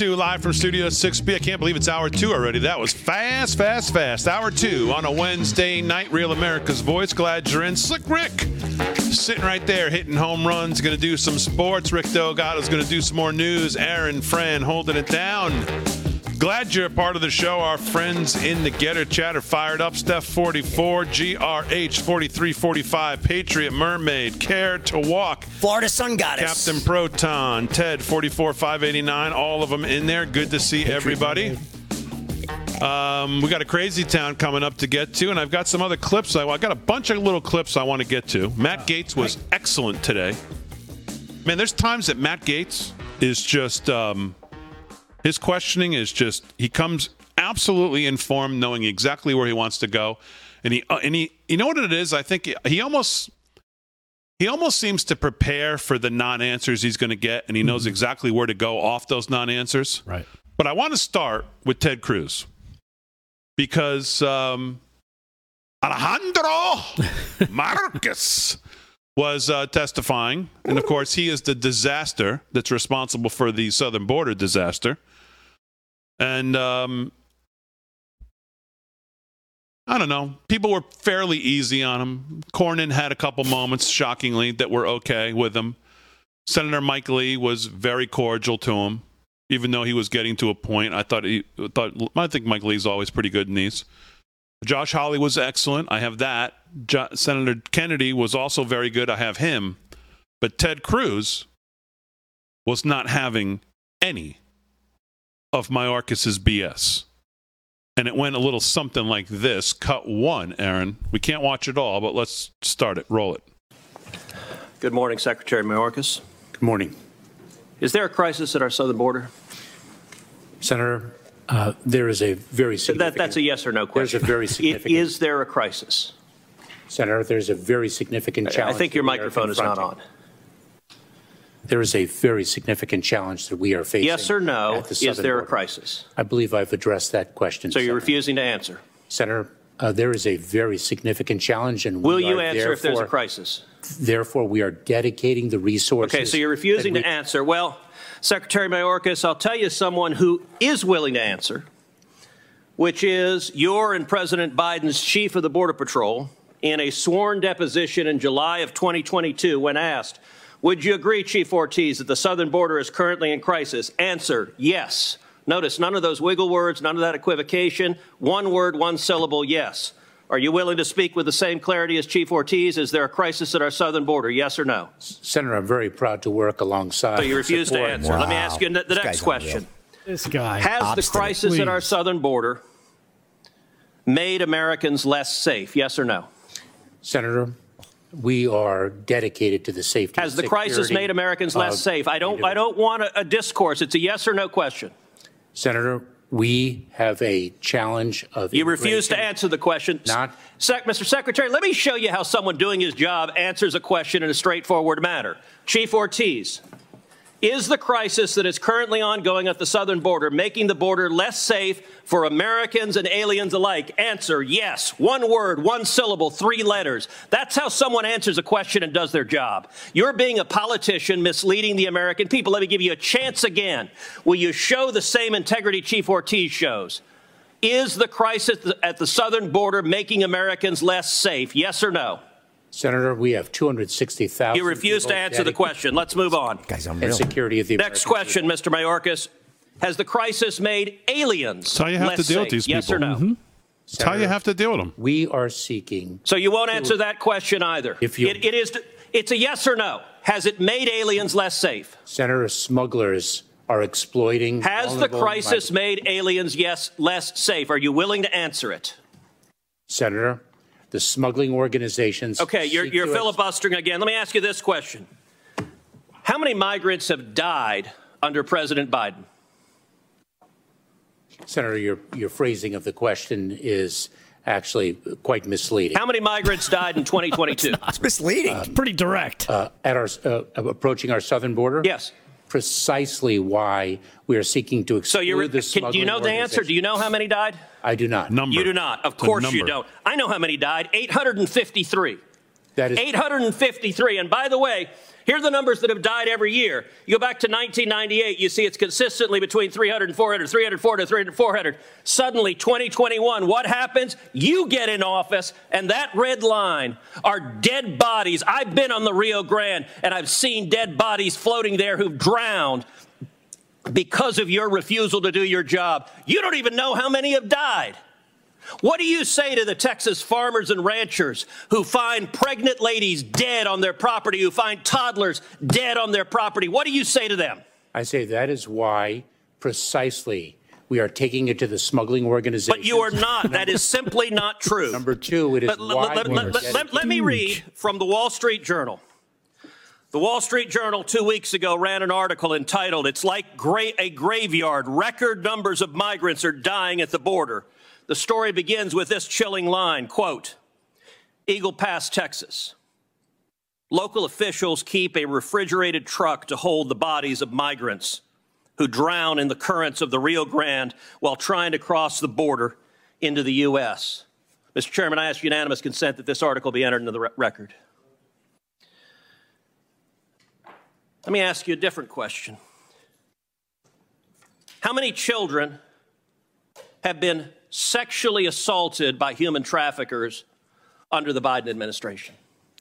Two, live from Studio 6B. I can't believe it's hour two already. That was fast, fast, fast. Hour two on a Wednesday night. Real America's Voice. Glad you're in. Slick Rick sitting right there, hitting home runs. Going to do some sports. Rick Delgado's going to do some more news. Aaron Fran holding it down. Glad you're a part of the show. Our friends in the Gettr Chat are fired up. Steph 44, GRH 4345, Patriot Mermaid, Care to Walk, Florida Sun Goddess. Captain Proton, Ted 44 589, all of them in there. Good to see everybody. Um, we got a crazy town coming up to get to, and I've got some other clips. I, I got a bunch of little clips I want to get to. Matt Gaetz was excellent today. Man, there's times that Matt Gaetz is just um, his questioning is just he comes absolutely informed, knowing exactly where he wants to go, and he uh, and he you know what it is. I think he almost he almost seems to prepare for the non-answers he's going to get, and he knows exactly where to go off those non-answers. Right. But I want to start with Ted Cruz because um, Alejandro *laughs* Mayorkas was uh, testifying, and of course, he is the disaster that's responsible for the southern border disaster. And um, I don't know. People were fairly easy on him. Cornyn had a couple moments, shockingly, that were okay with him. Senator Mike Lee was very cordial to him, even though he was getting to a point. I thought he thought. I think Mike Lee's always pretty good in these. Josh Hawley was excellent. I have that. Jo- Senator Kennedy was also very good. I have him. But Ted Cruz was not having any of Mayorkas's BS. And it went a little something like this. Cut one, Aaron. We can't watch it all, but let's start it. Roll it. Good morning, Secretary Mayorkas. Good morning. Is there a crisis at our southern border? Senator, uh, there is a very That, significant. that's a yes or no question. There's question. a very I- significant. Is there a crisis? Senator, there's a very significant challenge. I think your that we are microphone is not on. There is a very significant challenge that we are facing. Yes or no, the is there a border. crisis? I believe I've addressed that question. So you're Senator. refusing to answer. Senator, uh, there is a very significant challenge, and Will you answer if there's a crisis? Therefore, we are dedicating the resources. Okay, so you're refusing to answer. Well, Secretary Mayorkas, I'll tell you someone who is willing to answer, which is your and President Biden's chief of the Border Patrol in a sworn deposition in July of 2022 when asked, Would you agree, Chief Ortiz, that the southern border is currently in crisis? Answer, yes. Notice none of those wiggle words, none of that equivocation. One word, one syllable, yes. Are you willing to speak with the same clarity as Chief Ortiz? Is there a crisis at our southern border? Yes or no? Senator, I'm very proud to work alongside. So you refuse to support- answer. Let me ask you the, the This next question. This guy. Has the Obstinate. crisis at our southern border made Americans less safe? Yes or no? Senator, we are dedicated to the safety. Has the crisis made Americans less safe? I don't. I don't want a, a discourse. It's a yes or no question. Senator, we have a challenge of. You refuse to answer the question. Not- Sec- Mr. Secretary, let me show you how someone doing his job answers a question in a straightforward manner. Chief Ortiz, is the crisis that is currently ongoing at the southern border making the border less safe for Americans and aliens alike? Answer yes. One word, one syllable, three letters. That's how someone answers a question and does their job. You're being a politician misleading the American people. Let me give you a chance again. Will you show the same integrity Chief Ortiz shows? Is the crisis at the southern border making Americans less safe? Yes or no? Senator, we have 260,000. You refuse to people answer the dedicated- question. Let's move on. Guy's And unreal. security of the Next American question, Mr. Mayorkas. Has the crisis made aliens That's how you have less to deal with safe? these Yes people. or no? Mhm. That's how you Senator, have to deal with them. We are seeking. So you won't answer that question either. If you- it, it is. It's a yes or no. Has it made aliens less safe? Senator, smugglers are exploiting. Has the vulnerable crisis migrants. made aliens yes less safe? Are you willing to answer it? Senator, the smuggling organizations. Okay, you're, you're filibustering again. Let me ask you this question: How many migrants have died under President Biden? Senator, your, your phrasing of the question is actually quite misleading. How many migrants died in 2022? *laughs* It's misleading. Pretty direct. Uh, at our uh, approaching our southern border? yes. Precisely why we are seeking to exclude So you're. the Can, do you know the answer? Do you know how many died? I do not. Number. You do not. Of course you don't. I know how many died. 853. That is 853. And by the way, here are the numbers that have died every year. You go back to 1998, you see it's consistently between 300 and 400, 300, 400, 300, 400. Suddenly, 2021, what happens? You get in office, and that red line are dead bodies. I've been on the Rio Grande, and I've seen dead bodies floating there who've drowned because of your refusal to do your job. You don't even know how many have died. What do you say to the Texas farmers and ranchers who find pregnant ladies dead on their property, who find toddlers dead on their property? What do you say to them? I say that is why precisely we are taking it to the smuggling organization. But you are not. that is simply not true. Number two, it is But why let, we let- are let- let- let me read from the Wall Street Journal. The Wall Street Journal two weeks ago ran an article entitled, It's Like gra- a Graveyard. Record numbers of migrants are dying at the border. The story begins with this chilling line quote, Eagle Pass, Texas. Local officials keep a refrigerated truck to hold the bodies of migrants who drown in the currents of the Rio Grande while trying to cross the border into the U.S. Mr. Chairman, I ask unanimous consent that this article be entered into the re- record. Let me ask you a different question. How many children have been sexually assaulted by human traffickers under the Biden administration?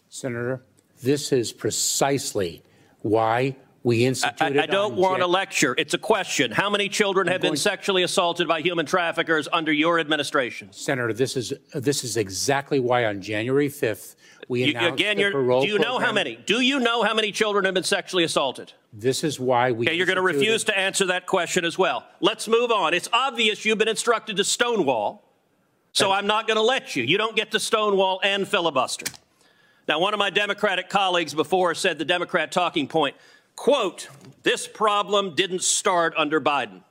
Senator, this is precisely why we I, instituted. I don't on want to lecture. It's a question. How many children have been sexually assaulted by human traffickers under your administration? Senator, this is this is exactly why on January 5th we You- announced again, the parole do you know how many? Do you know how many children have been sexually assaulted? This is why we. Okay, you're going to refuse to answer that question as well. Let's move on. It's obvious you've been instructed to stonewall, so I'm not going to let you. You don't get to stonewall and filibuster. Now, one of my Democratic colleagues before said the Democrat talking point, quote, this problem didn't start under Biden.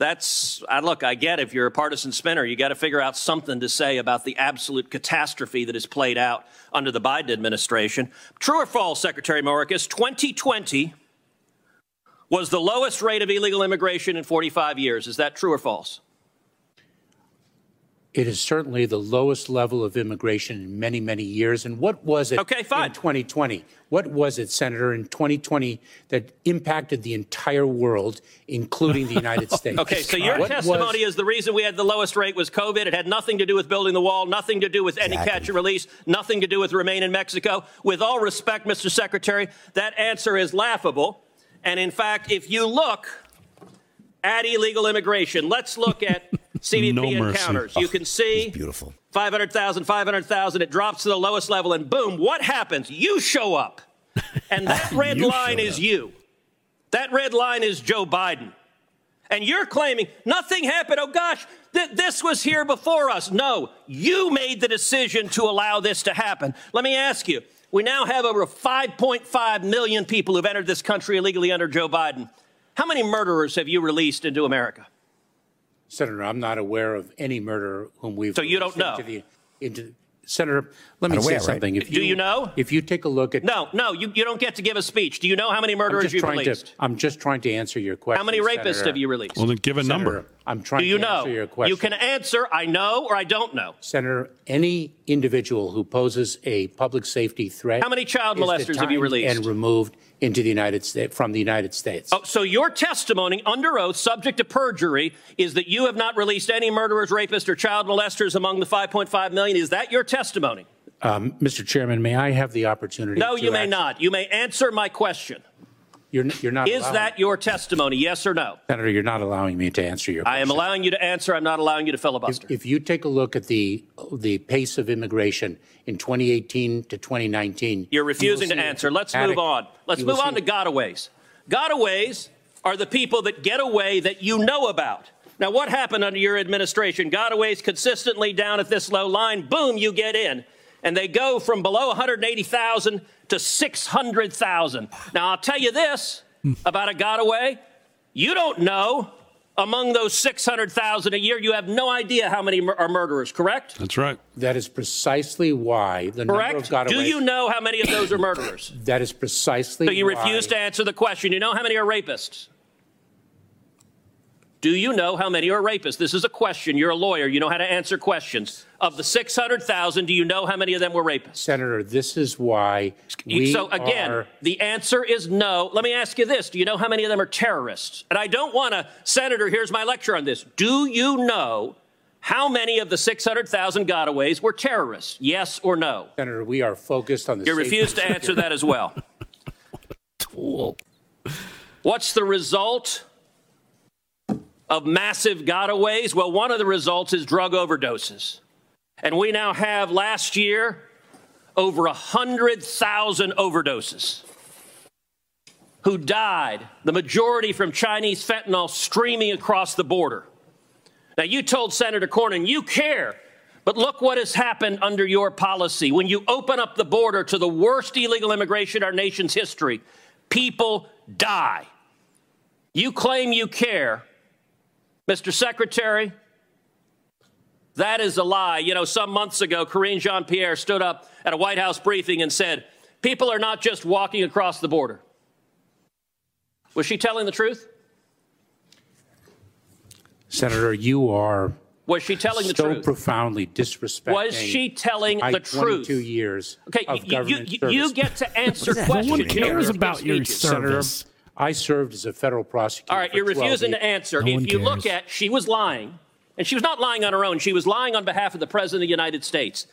That's, I look, I get if you're a partisan spinner, you got to figure out something to say about the absolute catastrophe that has played out under the Biden administration. True or false, Secretary Mayorkas, 2020 was the lowest rate of illegal immigration in 45 years. Is that true or false? It is certainly the lowest level of immigration in many, many years. And what was it Okay, fine. in 2020? What was it, Senator, in 2020 that impacted the entire world, including the United *laughs* States? Okay, so your What testimony was- is the reason we had the lowest rate was COVID. It had nothing to do with building the wall, nothing to do with any Exactly. catch and release, nothing to do with remain in Mexico. With all respect, Mr. Secretary, that answer is laughable. And in fact, if you look at illegal immigration, let's look at CBP No mercy. encounters. You can see Beautiful. 500,000, 500,000, it drops to the lowest level, and boom, what happens? You show up. And that *laughs* red line is up. you. That red line is Joe Biden. And you're claiming nothing happened. Oh gosh, th- this was here before us. No, you made the decision to allow this to happen. Let me ask you we now have over 5.5 million people who've entered this country illegally under Joe Biden. How many murderers have you released into America? Senator, I'm not aware of any murderer whom we've. So you don't know? Into the, into, Senator, let me Not say aware, right? something. If Do you know? If you take a look at. No, no, you, you don't get to give a speech. Do you know how many I'm murderers you've trying to. released? I'm just trying to answer your question. How many rapists Senator. have you released? Well, then give a Senator, number. I'm trying Do you to know? answer your question. You can answer I know or I don't know. Senator, any individual who poses a public safety threat. How many child molesters have you released? And removed into the United States from the United States. Oh, so your testimony under oath, subject to perjury, is that you have not released any murderers, rapists, or child molesters among the 5.5 million. Is that your testimony? Um, Mr. Chairman, may I have the opportunity? No, you may not. You may answer my question. You're, n- you're not. Is allowing- that your testimony? Yes or no? Senator? You're not allowing me to answer your. I am allowing you to answer. I'm not allowing you to filibuster. If you take a look at the the pace of immigration in 2018 to 2019, You're you refusing to answer. Let's move on. Let's move on to gotaways. Gotaways are the people that get away that you know about. Now, what happened under your administration? Gotaways consistently down at this low line. Boom, you get in. And they go from below 180,000 to 600,000. Now, I'll tell you this about a gotaway. You don't know among those 600,000 a year, you have no idea how many mur- are murderers, correct? That's right. That is precisely why the number of Correct? gotaways. Do you know how many of those are murderers? That is precisely. So you why- refuse to answer the question. You know how many are rapists? Do you know how many are rapists? This is a question. You're a lawyer. You know how to answer questions. Of the 600,000, do you know how many of them were rapists? Senator, this is why we so again, are. the answer is no. Let me ask you this: Do you know how many of them are terrorists? And I don't want to, Senator. Here's my lecture on this. Do you know how many of the 600,000 gotaways were terrorists? Yes or no? Senator, we are focused on the. You refuse to answer that as well. *laughs* What's the result of massive gotaways? Well, one of the results is drug overdoses. And we now have last year over 100,000 overdoses who died, the majority from Chinese fentanyl streaming across the border. Now, you told Senator Cornyn you care, but look what has happened under your policy. When you open up the border to the worst illegal immigration in our nation's history, people die. You claim you care. Mr. Secretary, that is a lie. You know, some months ago, Karine Jean Pierre stood up at a White House briefing and said, People are not just walking across the border. Was she telling the truth? Senator, you are Was she telling the truth? so truth? profoundly disrespecting. Was she telling my the truth? 22 years Okay, of you, you, government you, service. you get to answer questions. No questions. one You cares about your speeches. service. I served as a federal prosecutor. All right, for you're refusing years. to answer. No if you look at, she was lying, and she was not lying on her own. She was lying on behalf of the President of the United States.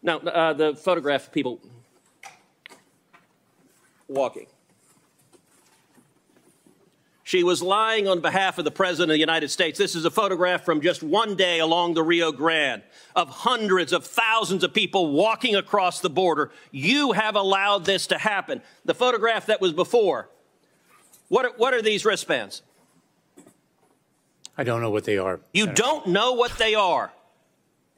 Now, uh, the photograph of people walking. She was lying on behalf of the President of the United States. This is a photograph from just one day along the Rio Grande of hundreds of thousands of people walking across the border. You have allowed this to happen. The photograph that was before. What are, what are these wristbands? I don't know what they are. You don't know what they are.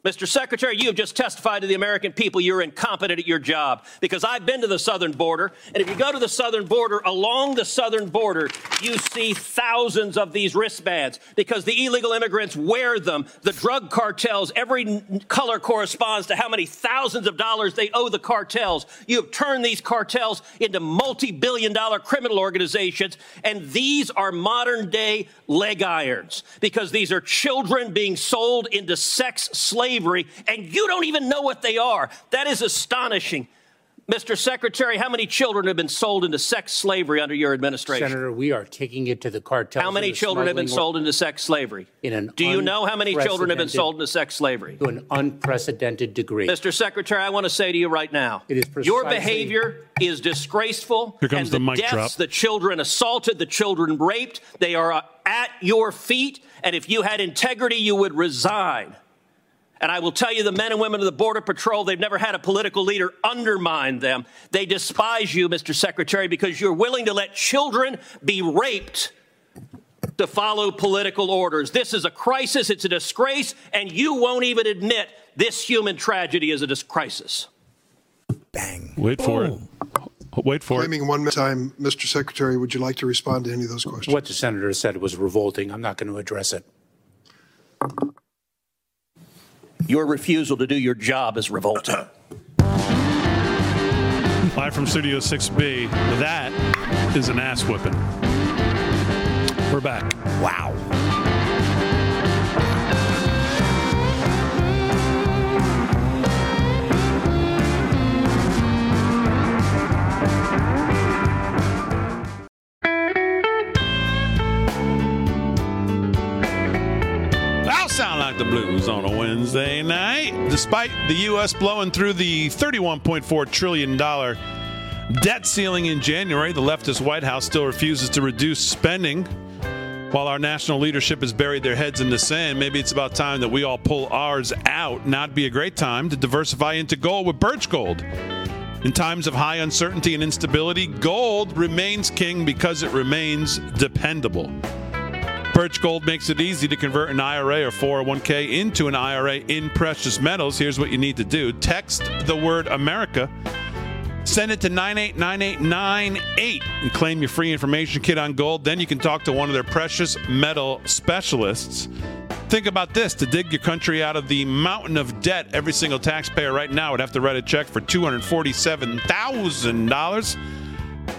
Mr. Secretary, you have just testified to the American people you're incompetent at your job because I've been to the southern border. And if you go to the southern border, along the southern border, you see thousands of these wristbands because the illegal immigrants wear them. The drug cartels, every color corresponds to how many thousands of dollars they owe the cartels. You have turned these cartels into multi billion dollar criminal organizations. And these are modern day leg irons because these are children being sold into sex slavery and you don't even know what they are. That is astonishing. Mr. Secretary, how many children have been sold into sex slavery under your administration? Senator, we are taking it to the cartels. how many children have been sold into sex slavery? In an Do you know how many children have been sold into sex slavery? to an unprecedented degree. Mr. Secretary, I want to say to you right now, It is your behavior is disgraceful. Here comes and the mic deaths, drop. The children assaulted, the children raped. They are at your feet. And if you had integrity, you would resign. And I will tell you, the men and women of the Border Patrol, they've never had a political leader undermine them. They despise you, Mr. Secretary, because you're willing to let children be raped to follow political orders. This is a crisis, it's a disgrace, and you won't even admit this human tragedy is a dis- crisis. Bang. Wait for it. Oh. Wait for it. Claiming one minute time, Mr. Secretary, would you like to respond to any of those questions? What the senator said was revolting. I'm not going to address it. Your refusal to do your job is revolting. Live from Studio 6B. That is an ass whipping. We're back. Wow. The blues on a Wednesday night. Despite the U.S. blowing through the $31.4 trillion debt ceiling in January, the leftist White House still refuses to reduce spending. While our national leadership has buried their heads in the sand, maybe it's about time that we all pull ours out. Not be a great time to diversify into gold with Birch Gold. In times of high uncertainty and instability, gold remains king because it remains dependable. Birch Gold makes it easy to convert an IRA or 401k into an IRA in precious metals. Here's what you need to do text the word America, send it to 989898, and claim your free information kit on gold. Then you can talk to one of their precious metal specialists. Think about this to dig your country out of the mountain of debt, every single taxpayer right now would have to write a check for $247,000.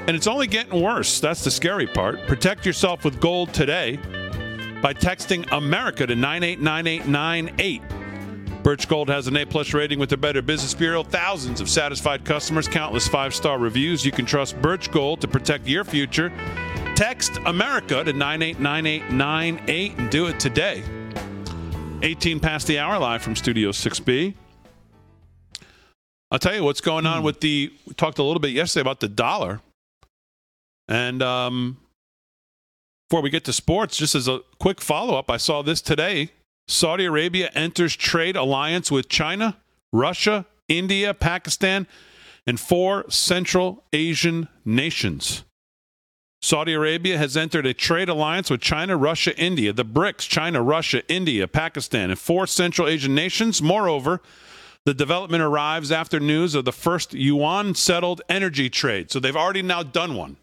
And it's only getting worse. That's the scary part. Protect yourself with gold today. By texting America to 989898. Birch Gold has an A plus rating with the Better Business Bureau. Thousands of satisfied customers, countless five star reviews. You can trust Birch Gold to protect your future. Text America to 989898 and do it today. 18 past the hour, live from Studio 6B. I'll tell you what's going on with the. We talked a little bit yesterday about the dollar. And um, before we get to sports, just as a quick follow up, I saw this today. Saudi Arabia enters trade alliance with China, Russia, India, Pakistan, and four Central Asian nations. Saudi Arabia has entered a trade alliance with China, Russia, India, the BRICS, China, Russia, India, Pakistan, and four Central Asian nations. Moreover, the development arrives after news of the first yuan settled energy trade. So they've already now done one.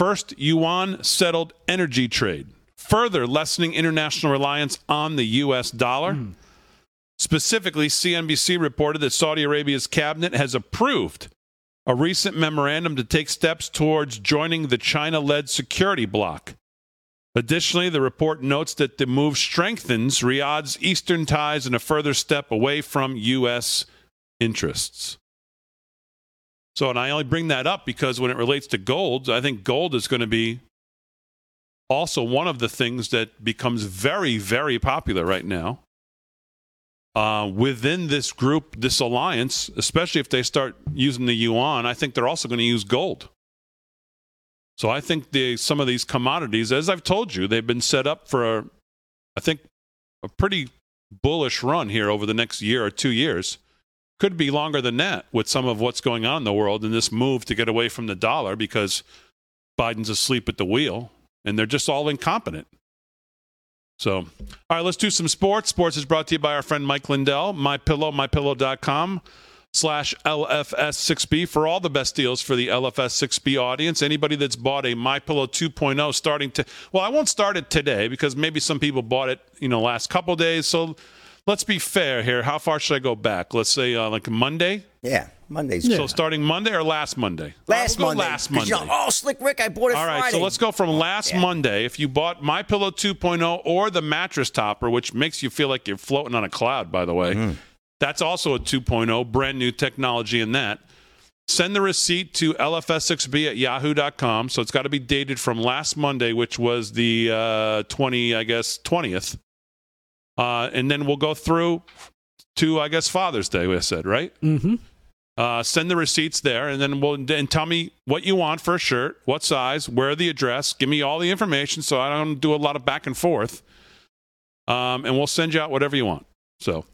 First yuan settled energy trade, further lessening international reliance on the U.S. dollar. Mm. Specifically, CNBC reported that Saudi Arabia's cabinet has approved a recent memorandum to take steps towards joining the China led security bloc. Additionally, the report notes that the move strengthens Riyadh's eastern ties and a further step away from U.S. interests. So, and I only bring that up because when it relates to gold, I think gold is going to be also one of the things that becomes very, very popular right now. Uh, within this group, this alliance, especially if they start using the yuan, I think they're also going to use gold. So I think the, some of these commodities, as I've told you, they've been set up for, a, I think, a pretty bullish run here over the next year or two years could be longer than that with some of what's going on in the world and this move to get away from the dollar because Biden's asleep at the wheel and they're just all incompetent. So, all right, let's do some sports. Sports is brought to you by our friend Mike Lindell, mypillow, mypillow.com slash LFS6B for all the best deals for the LFS6B audience. Anybody that's bought a MyPillow 2.0 starting to, well, I won't start it today because maybe some people bought it, you know, last couple days. So let's be fair here. How far should I go back? Let's say uh, like Monday. Yeah, Monday's. So starting Monday or last Monday? Last we'll Monday. Last Monday. You know, oh, slick Rick, I bought it. All right, Friday. so let's go from last Yeah. Monday. If you bought My Pillow 2.0 or the mattress topper, which makes you feel like you're floating on a cloud, by the way, Mm. that's also a 2.0, brand new technology in that. Send the receipt to lfs6b at yahoo.com. So it's got to be dated from last Monday, which was the uh, 20, I guess, 20th. Uh, and then we'll go through to, I guess, Father's Day, we said, right? Mm-hmm. Uh, send the receipts there, and then we'll and tell me what you want for a shirt, what size, where the address. Give me all the information so I don't do a lot of back and forth. Um, and we'll send you out whatever you want. So,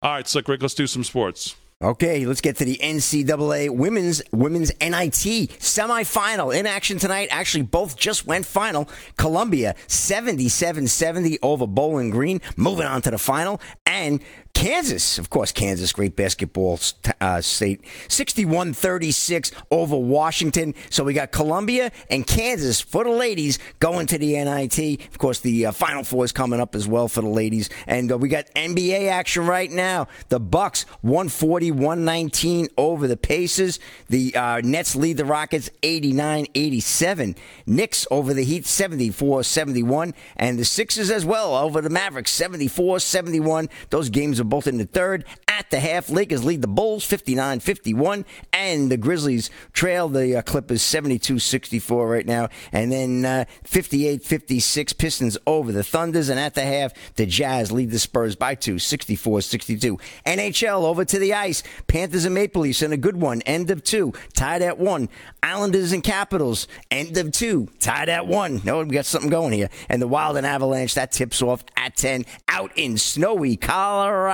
all right, Slick Rick, let's do some sports. Okay, let's get to the NCAA women's women's NIT semifinal in action tonight. Actually, both just went final. Columbia 77-70 over Bowling Green, moving on to the final, and Kansas, of course, Kansas, great basketball uh, state, 61-36 over Washington. So we got Columbia and Kansas for the ladies going to the NIT. Of course, the uh, Final Four is coming up as well for the ladies. And uh, we got NBA action right now. The Bucks 140-119 over the Pacers. The uh, Nets lead the Rockets 89-87. Knicks over the Heat 74-71. And the Sixers as well over the Mavericks 74-71. Those games are both in the third. At the half, Lakers lead the Bulls 59 51, and the Grizzlies trail the uh, Clippers 72 64 right now. And then 58 56, Pistons over the Thunders. And at the half, the Jazz lead the Spurs by two 64 62. NHL over to the ice. Panthers and Maple Leafs in a good one. End of two, tied at one. Islanders and Capitals, end of two, tied at one. No, we got something going here. And the Wild and Avalanche, that tips off at 10 out in snowy Colorado.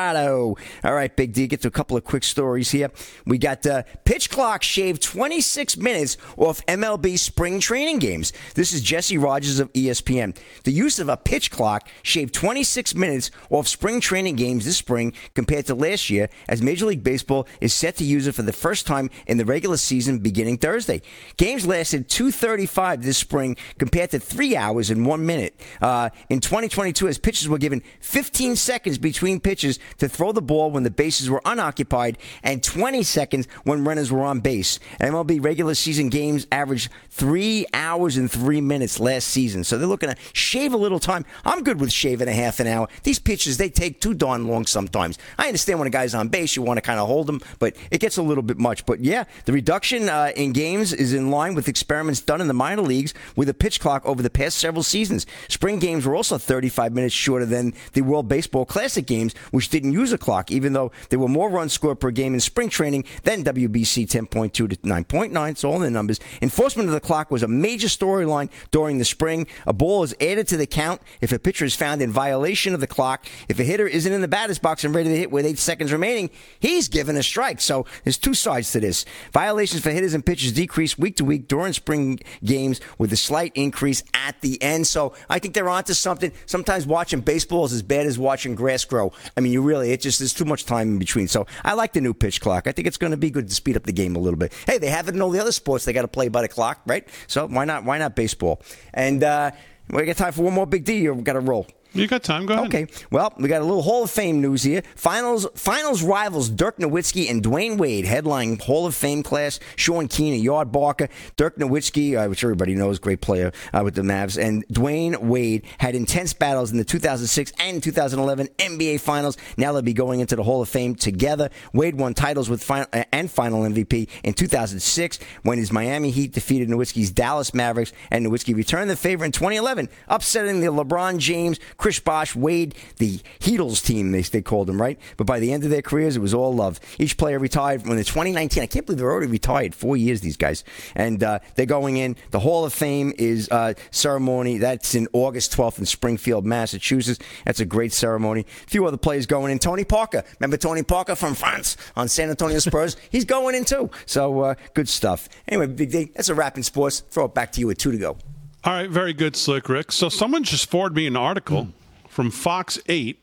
All right, Big D, get to a couple of quick stories here. We got uh, pitch clock shaved 26 minutes off MLB spring training games. This is Jesse Rogers of ESPN. The use of a pitch clock shaved 26 minutes off spring training games this spring compared to last year, as Major League Baseball is set to use it for the first time in the regular season beginning Thursday. Games lasted 2:35 this spring compared to three hours and one minute uh, in 2022, as pitchers were given 15 seconds between pitches to throw the ball when the bases were unoccupied and 20 seconds when runners were on base. MLB regular season games averaged three hours and three minutes last season. So they're looking to shave a little time. I'm good with shaving a half an hour. These pitches, they take too darn long sometimes. I understand when a guy's on base, you want to kind of hold him, but it gets a little bit much. But yeah, the reduction uh, in games is in line with experiments done in the minor leagues with a pitch clock over the past several seasons. Spring games were also 35 minutes shorter than the World Baseball Classic games, which didn't use a clock, even though there were more runs scored per game in spring training than WBC 10.2 to 9.9. It's all in the numbers. Enforcement of the clock was a major storyline during the spring. A ball is added to the count if a pitcher is found in violation of the clock. If a hitter isn't in the batter's box and ready to hit with eight seconds remaining, he's given a strike. So there's two sides to this. Violations for hitters and pitchers decrease week to week during spring games with a slight increase at the end. So I think they're onto something. Sometimes watching baseball is as bad as watching grass grow. I mean, you really, it just, there's too much time in between. So I like the new pitch clock. I think it's going to be good to speed up the game a little bit. Hey, they have it in all the other sports. They got to play by the clock, right? So why not, why not baseball? And, uh, we got time for one more big D we got to roll? You got time. Go ahead. Okay. Well, we got a little Hall of Fame news here. Finals finals rivals Dirk Nowitzki and Dwyane Wade headlining Hall of Fame class. Sean Keane and Yardbarker. Dirk Nowitzki, uh, which everybody knows, great player uh, with the Mavs, and Dwyane Wade had intense battles in the 2006 and 2011 NBA Finals. Now they'll be going into the Hall of Fame together. Wade won titles with final, uh, and Final MVP in 2006 when his Miami Heat defeated Nowitzki's Dallas Mavericks, and Nowitzki returned the favor in 2011, upsetting the LeBron James. Chris Bosh, Wade, the Heatles team, they, they called them, right? But by the end of their careers, it was all love. Each player retired when the 2019. I can't believe they're already retired. Four years, these guys. And uh, they're going in. The Hall of Fame is uh, ceremony. That's in August 12th in Springfield, Massachusetts. That's a great ceremony. A few other players going in. Tony Parker. Remember Tony Parker from France on San Antonio Spurs? *laughs* He's going in too. So uh, good stuff. Anyway, Big D, that's a wrap in sports. Throw it back to you with two to go. All right, very good, Slick Rick. So someone just forwarded me an article mm. from Fox 8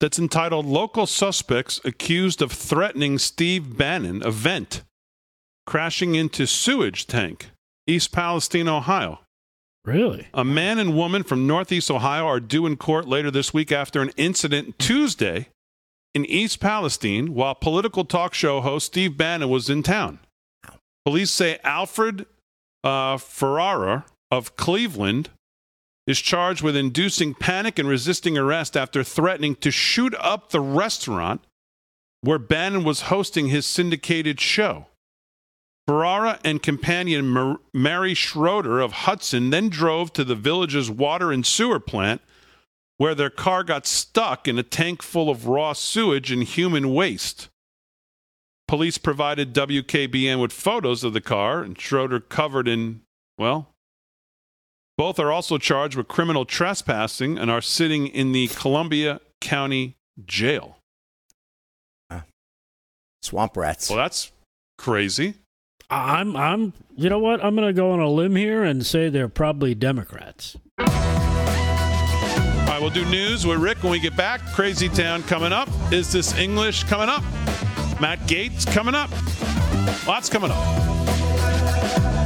that's entitled Local Suspects Accused of Threatening Steve Bannon Event Crashing into Sewage Tank, East Palestine, Ohio. Really? A man and woman from Northeast Ohio are due in court later this week after an incident Tuesday in East Palestine while political talk show host Steve Bannon was in town. Police say Alfred uh, Ferrara of Cleveland is charged with inducing panic and resisting arrest after threatening to shoot up the restaurant where Bannon was hosting his syndicated show. Ferrara and companion Mar- Mary Schroeder of Hudson then drove to the village's water and sewer plant where their car got stuck in a tank full of raw sewage and human waste. Police provided WKBN with photos of the car and Schroeder covered in, well, both are also charged with criminal trespassing and are sitting in the Columbiana County Jail. Swamp rats. Well, that's crazy. I'm, I'm, you know what? I'm going to go on a limb here and say they're probably Democrats. All right, we'll do news with Rick when we get back. Crazy Town coming up. Is this English coming up? Matt Gaetz coming up. Lots coming up.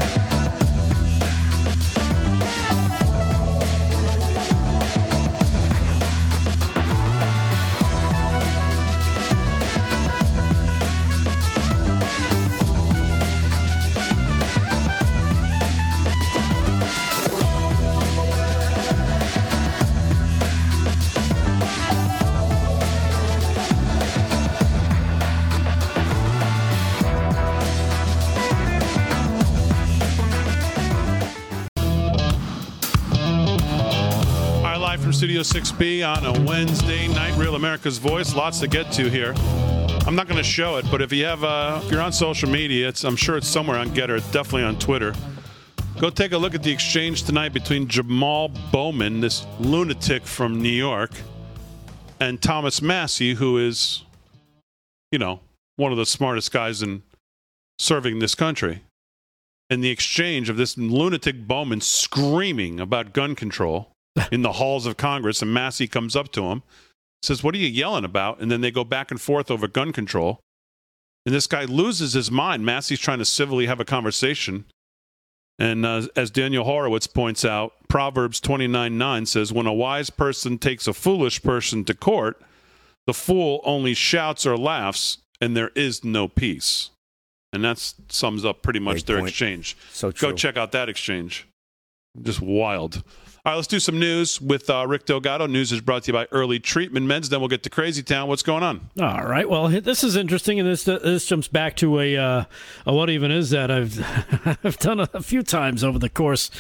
Studio 6B on a Wednesday night. Real America's Voice. Lots to get to here. I'm not going to show it, but if you have, uh, if you're on social media, it's I'm sure it's somewhere on Gettr. It's definitely on Twitter. Go take a look at the exchange tonight between Jamal Bowman, this lunatic from New York, and Thomas Massie, who is, you know, one of the smartest guys in serving this country. And the exchange of this lunatic Bowman screaming about gun control *laughs* in the halls of Congress, and Massie comes up to him, says, What are you yelling about? And then they go back and forth over gun control. And this guy loses his mind. Massie's trying to civilly have a conversation. And uh, as Daniel Horowitz points out, Proverbs 29 9 says, When a wise person takes a foolish person to court, The fool only shouts or laughs, and there is no peace. And that sums up pretty much Great their point. exchange. So Go check out that exchange. Just wild. All right, let's do some news with uh, Rick Delgado. News is brought to you by Early Treatment Meds. Then we'll get to Crazy Town. What's going on? All right. Well, this is interesting, and this this jumps back to a, uh, a what even is that I've *laughs* I've done a, a few times over the course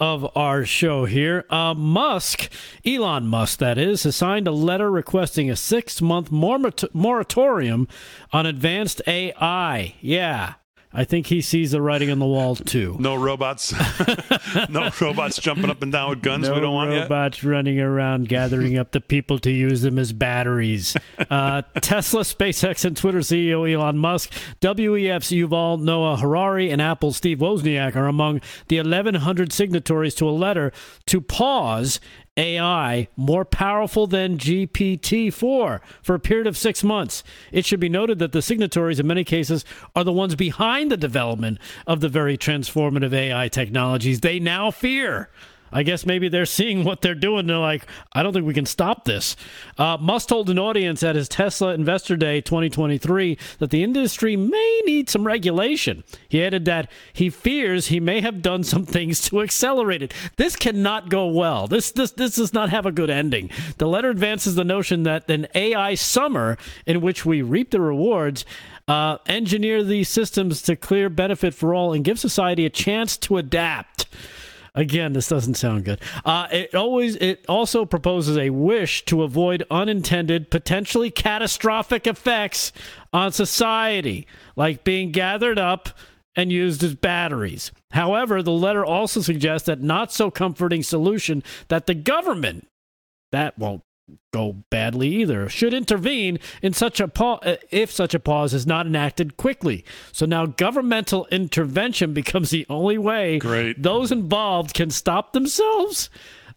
of our show here. Uh, Musk, Elon Musk, that is, has signed a letter requesting a six month moratorium on advanced AI. Yeah. I think he sees the writing on the wall too. No robots, *laughs* no robots jumping up and down with guns. No we don't want yet. robots running around gathering up the people to use them as batteries. Uh, Tesla, SpaceX, and Twitter CEO Elon Musk, WEF's Yuval Noah Harari, and Apple's Steve Wozniak are among the 1,100 signatories to a letter to pause AI more powerful than GPT 4 for a period of six months. It should be noted that the signatories, in many cases, are the ones behind the development of the very transformative AI technologies they now fear. I guess maybe they're seeing what they're doing. They're like, I don't think we can stop this. Uh, Musk told an audience at his Tesla Investor Day 2023 that the industry may need some regulation. He added that he fears he may have done some things to accelerate it. This cannot go well. This this this does not have a good ending. The letter advances the notion that an AI summer in which we reap the rewards. Uh, engineer these systems to clear benefit for all and give society a chance to adapt. Again, this doesn't sound good. Uh, it always it also proposes a wish to avoid unintended, potentially catastrophic effects on society, like being gathered up and used as batteries. However, the letter also suggests that not so comforting solution that the government that won't go badly either. Should intervene in such a pa- uh, if such a pause is not enacted quickly. So now governmental intervention *laughs* becomes the only way Great. those involved can stop themselves.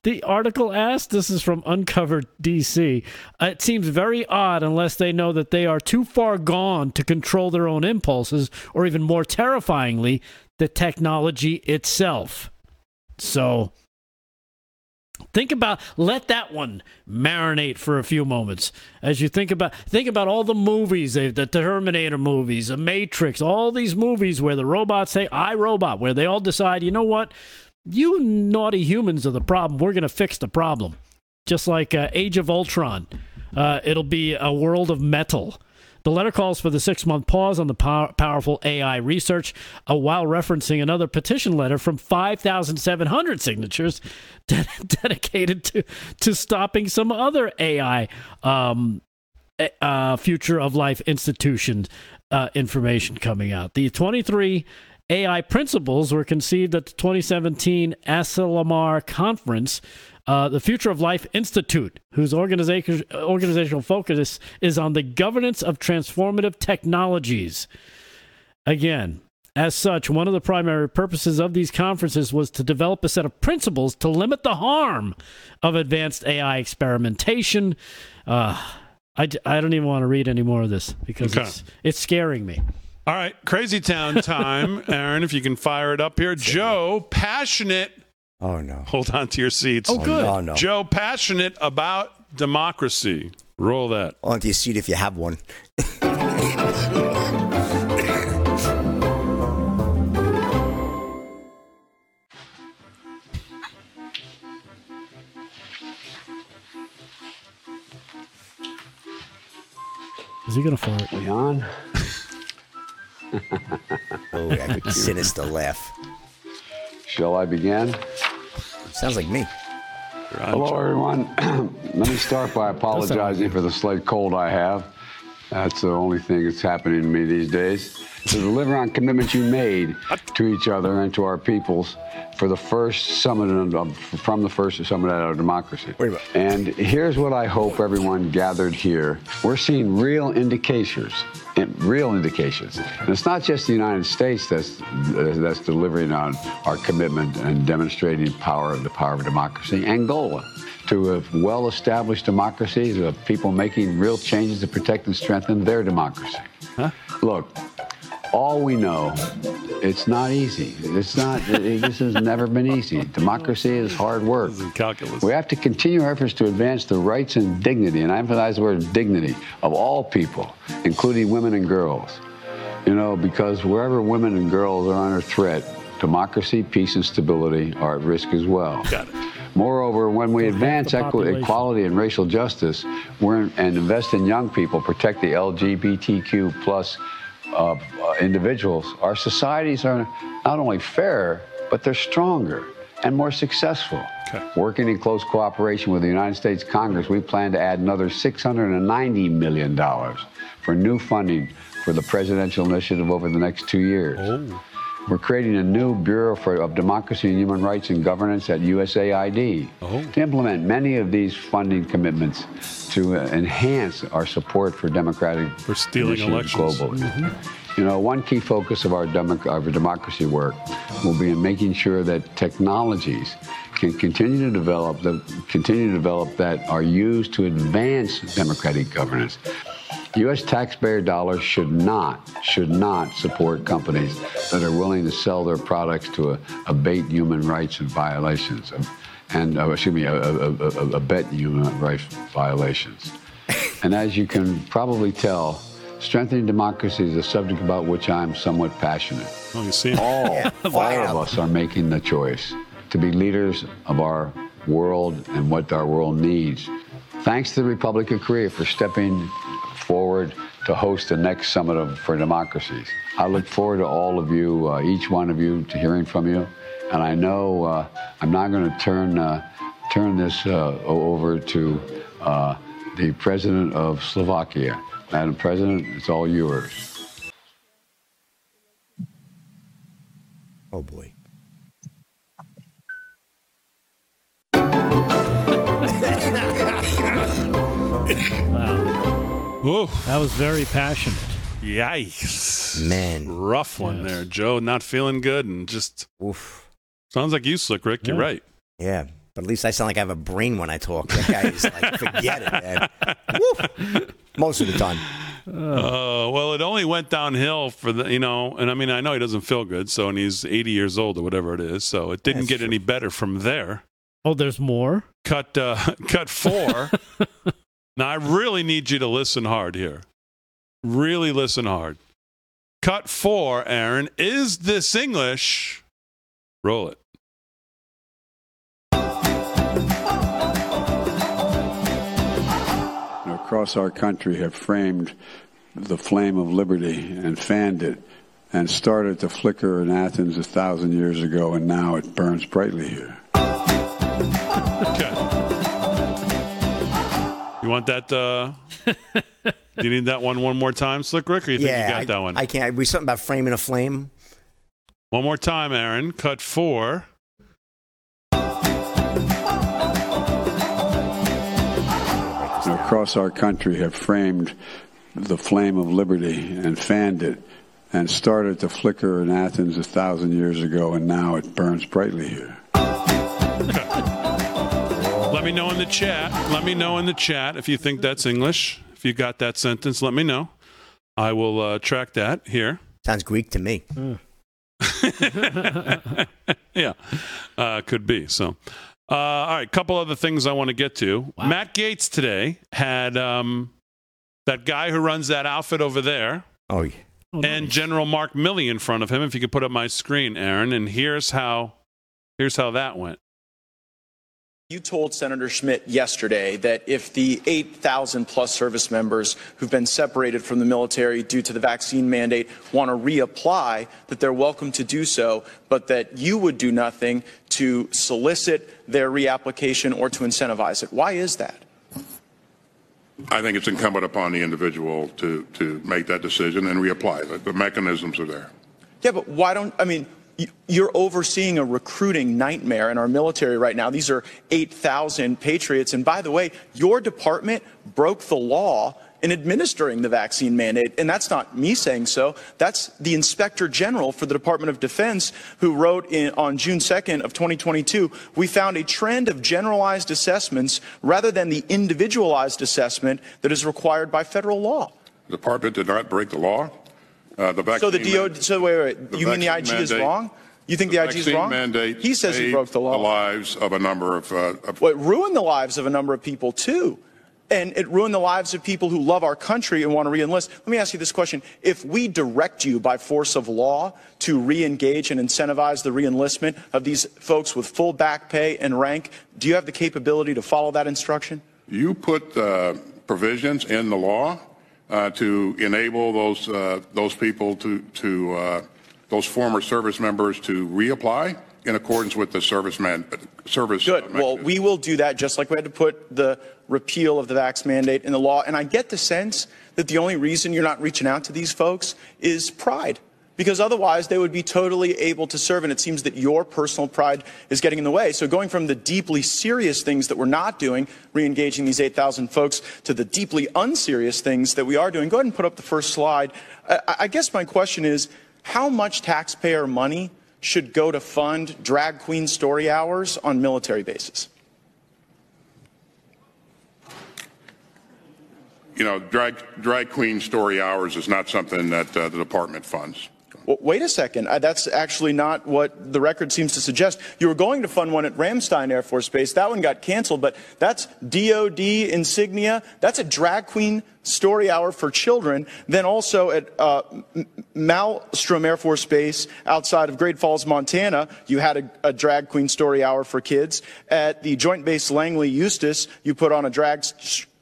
The article asked this is from uncovered dc uh, it seems very odd unless they know that they are too far gone to control their own impulses or even more terrifyingly the technology itself. So Think about let that one marinate for a few moments as you think about think about all the movies, the the Terminator movies, the Matrix, all these movies where the robots say "I robot," where they all decide, you know what, you naughty humans are the problem. We're going to fix the problem. Just like uh, Age of Ultron, uh, it'll be a world of metal. The letter calls for the six month pause on the pow- powerful AI research, uh, while referencing another petition letter from 5,700 signatures *laughs* de- dedicated to, to stopping some other AI um, uh, Future of Life institution uh, information coming out. The 23 AI principles were conceived at the 2017 Asilomar conference. Uh, the Future of Life Institute, whose organization, organizational focus is on the governance of transformative technologies. Again, as such, one of the primary purposes of these conferences was to develop a set of principles to limit the harm of advanced AI experimentation. Uh, I, I don't even want to read any more of this because Okay. it's, it's scaring me. All right, Crazy Town time, *laughs* Aaron. If you can fire it up here, Joe, passionate. Oh no! Hold on to your seats. Oh, good. Oh, no. Joe, passionate about democracy. Roll that. Onto your seat if you have one. Is he going to fart? We on? *laughs* Oh, that *laughs* sinister laugh. Shall I begin? Sounds like me. Hello, everyone. *clears throat* Let me start by apologizing for the slight cold I have. That's the only thing that's happening to me these days. To deliver on commitments you made to each other and to our peoples for the first summit of, from the first summit of our democracy. And here's what I hope everyone gathered here. We're seeing real indications, real indications. And it's not just the United States that's that's delivering on our commitment and demonstrating power of the power of democracy. Angola, to a well-established democracy, of people making real changes to protect and strengthen their democracy. Look, all we know, it's not easy. It's not. *laughs* It, this has never been easy. Democracy is hard work. calculus. We have to continue our efforts to advance the rights and dignity, and I emphasize the word dignity, of all people, including women and girls. You know, because wherever women and girls are under threat, democracy, peace, and stability are at risk as well. Got it. Moreover, when we advance the equi- equality and racial justice we're, and invest in young people, protect the LGBTQ plus uh, uh, individuals, our societies are not only fairer, but they're stronger and more successful. Okay. Working in close cooperation with the United States Congress, we plan to add another $690 million for new funding for the presidential initiative over the next two years. We're creating a new Bureau for, of Democracy and Human Rights and Governance at USAID to implement many of these funding commitments to uh, enhance our support for democratic For stealing elections. globally. You know, one key focus of our, democ- our democracy work will be in making sure that technologies can continue to develop, the, continue to develop that are used to advance democratic governance. U.S. taxpayer dollars should not, should not support companies that are willing to sell their products to a, abate human rights and violations, of- and uh, excuse me, abet human rights violations. And as you can probably tell, strengthening democracy is a subject about which I'm somewhat passionate. Oh, you see *laughs* him? All, all of us are making the choice to be leaders of our world and what our world needs. Thanks to the Republic of Korea for stepping forward to host the next Summit of, for Democracies. I look forward to all of you, uh, each one of you, to hearing from you. And I know uh, I'm not going to turn uh, turn this uh, over to uh, the President of Slovakia. Madam President, it's all yours. Oh boy. Whoa. That was very passionate. Yikes. Man. Rough one Yes. there, Joe. Not feeling good and just Oof. sounds like you, Slick Rick. You're right. Yeah. But at least I sound like I have a brain when I talk. That guy is like, *laughs* forget it, man. Woof. Most of the time. Uh, well, it only went downhill for the, you know, and I mean, I know he doesn't feel good, so, and he's 80 years old or whatever it is, so it didn't That's get true. any better from there. Oh, there's more? Cut, uh, *laughs* cut four. *laughs* now, I really need you to listen hard here. Really listen hard. Cut four, Aaron. Is this English? Roll it. across our country have framed the flame of liberty and fanned it and started to flicker in Athens a thousand years ago, and now it burns brightly here. You want that? Uh, do *laughs* you need that one one more time, Slick Rick, or you think yeah. you got I, that one? I can't. We something about framing a flame. One more time, Aaron. Cut four. Across our country have framed the flame of liberty and fanned it and started to flicker in Athens a thousand years ago, and now it burns brightly here. *laughs* Let me know in the chat. Let me know in the chat if you think that's English. If you got that sentence, let me know. I will uh, track that here. Sounds Greek to me. *laughs* yeah, uh, could be. So, uh, all right, couple other things I want to get to. Matt Gaetz today had um, that guy who runs that outfit over there. Oh, yeah. and General Mark Milley in front of him. If you could put up my screen, Aaron, and here's how here's how that went. You told Senator Schmitt yesterday that if the 8,000 plus service members who've been separated from the military due to the vaccine mandate want to reapply, that they're welcome to do so, but that you would do nothing to solicit their reapplication or to incentivize it. Why is that? I think it's incumbent upon the individual to, to make that decision and reapply. The, the mechanisms are there. Yeah, but why don't, I mean, you're overseeing a recruiting nightmare in our military right now. These are 8,000 patriots. And by the way, your department broke the law in administering the vaccine mandate. And that's not me saying so. That's the inspector general for the Department of Defense who wrote in, on June 2nd of 2022, we found a trend of generalized assessments rather than the individualized assessment that is required by federal law. The department did not break the law. Uh, the vaccine So the DO, so wait, wait, the you mean the IG vaccine is wrong? You think the, IG is wrong? mandate He says he broke the law. The lives of a number of, uh, of Well, it ruined the lives of a number of people too. And it ruined the lives of people who love our country and want to reenlist. Let me ask you this question. If we direct you by force of law to re-engage and incentivize the reenlistment of these folks with full back pay and rank, do you have the capability to follow that instruction? You put uh, provisions in the law uh, to enable those uh, those people to to uh, those former service members to reapply in accordance with the service man service. Good. Well, we will do that just like we had to put the repeal of the vax mandate in the law. And I get the sense that the only reason you're not reaching out to these folks is pride. Because otherwise, they would be totally able to serve. And it seems that your personal pride is getting in the way. So, going from the deeply serious things that we're not doing, re engaging these 8,000 folks, to the deeply unserious things that we are doing, go ahead and put up the first slide. I, I guess my question is how much taxpayer money should go to fund drag queen story hours on military bases? You know, drag drag queen story hours is not something that uh, the department funds. Wait a second. Uh, that's actually not what the record seems to suggest. You were going to fund one at Ramstein Air Force Base. That one got canceled, but that's DOD insignia. That's a drag queen story hour for children. Then also at uh, Malmstrom Air Force Base outside of Great Falls, Montana, you had a, a drag queen story hour for kids. At the Joint Base Langley Eustis, you put on a drag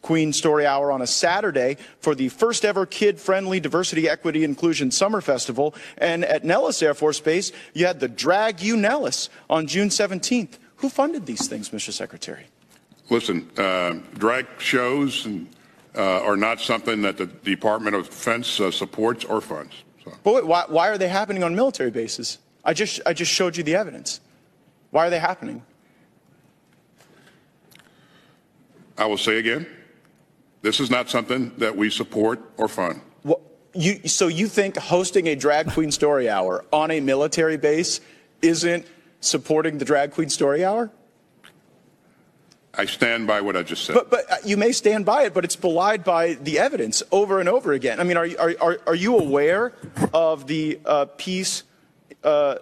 Queen Story Hour on a Saturday for the first ever kid friendly diversity, equity, inclusion summer festival. And at Nellis Air Force Base, you had the Drag You Nellis on June 17th. Who funded these things, Mr. Secretary? Listen, uh, drag shows and, uh, are not something that the Department of Defense uh, supports or funds. But wait, why, why are they happening on military bases? I just, I just showed you the evidence. Why are they happening? I will say again, this is not something that we support or fund. You, so you think hosting a drag queen story hour on a military base isn't supporting the drag queen story hour? I stand by what I just said. But, but uh, you may stand by it, but it's belied by the evidence over and over again. I mean, are, you- are, are, are you aware of the uh, piece? Uh,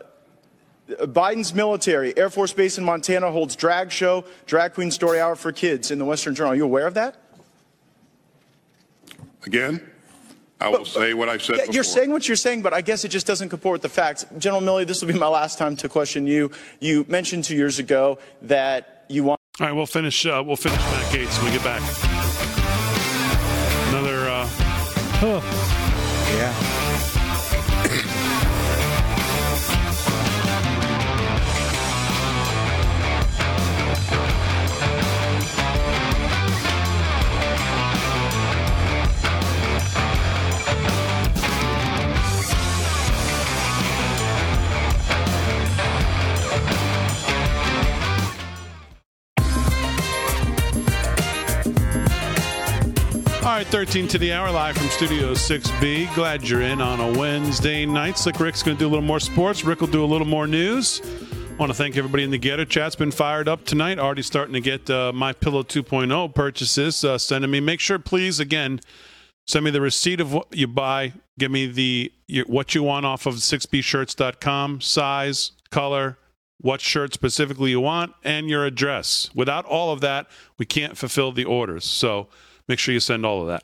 Biden's military, Air Force Base in Montana holds drag show, drag queen story hour for kids in the Western Journal. Are you aware of that? Again, I will say what I've said Yeah, before. you're saying what you're saying, but I guess it just doesn't comport with the facts. General Milley, this will be my last time to question you. You mentioned two years ago that you want. All right, we'll finish. Uh, we'll finish Matt Gaetz when we get back. Another. Uh, Yeah. 13 to the hour, live from Studio 6B. Glad you're in on a Wednesday night. Slick Rick's going to do a little more sports. Rick will do a little more news. want to thank everybody in the Gettr chat's been fired up tonight. Already starting to get uh, my Pillow 2.0 purchases uh, sending me. Make sure, please, again, send me the receipt of what you buy. Give me the your, what you want off of 6bshirts.com, size, color, what shirt specifically you want, and your address. Without all of that, we can't fulfill the orders. So make sure you send all of that.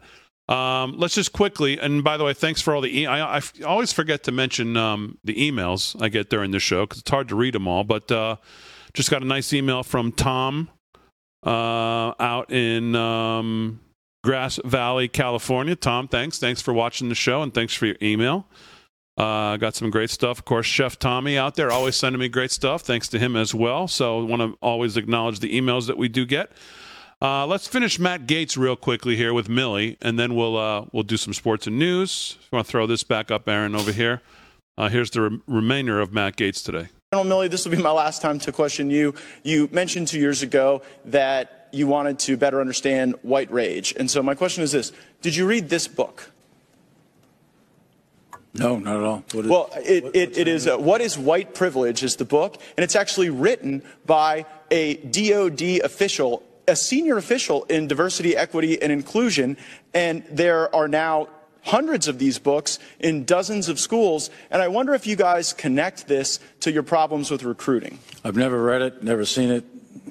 Um, let's just quickly, and by the way, thanks for all the. I, always forget to mention um, the emails I get during the show because it's hard to read them all. But uh, just got a nice email from Tom uh, out in um, Grass Valley, California. Tom, thanks. Thanks for watching the show and thanks for your email. Uh, got some great stuff. Of course, Chef Tommy out there always sending me great stuff. Thanks to him as well. So, want to always acknowledge the emails that we do get. Uh, let's finish Matt Gaetz real quickly here with Milley, and then we'll uh, we'll do some sports and news. If you want to throw this back up, Aaron, over here. Uh, here's the re- remainder of Matt Gaetz today. General Milley, this will be my last time to question you. You mentioned two years ago that you wanted to better understand white rage. And so my question is this Did you read this book? No, not at all. What is- Well, it, it, it is uh, What is White Privilege is the book, and it's actually written by a DOD official, a senior official in diversity, equity, and inclusion. And there are now hundreds of these books in dozens of schools. And I wonder if you guys connect this to your problems with recruiting. I've never read it, never seen it.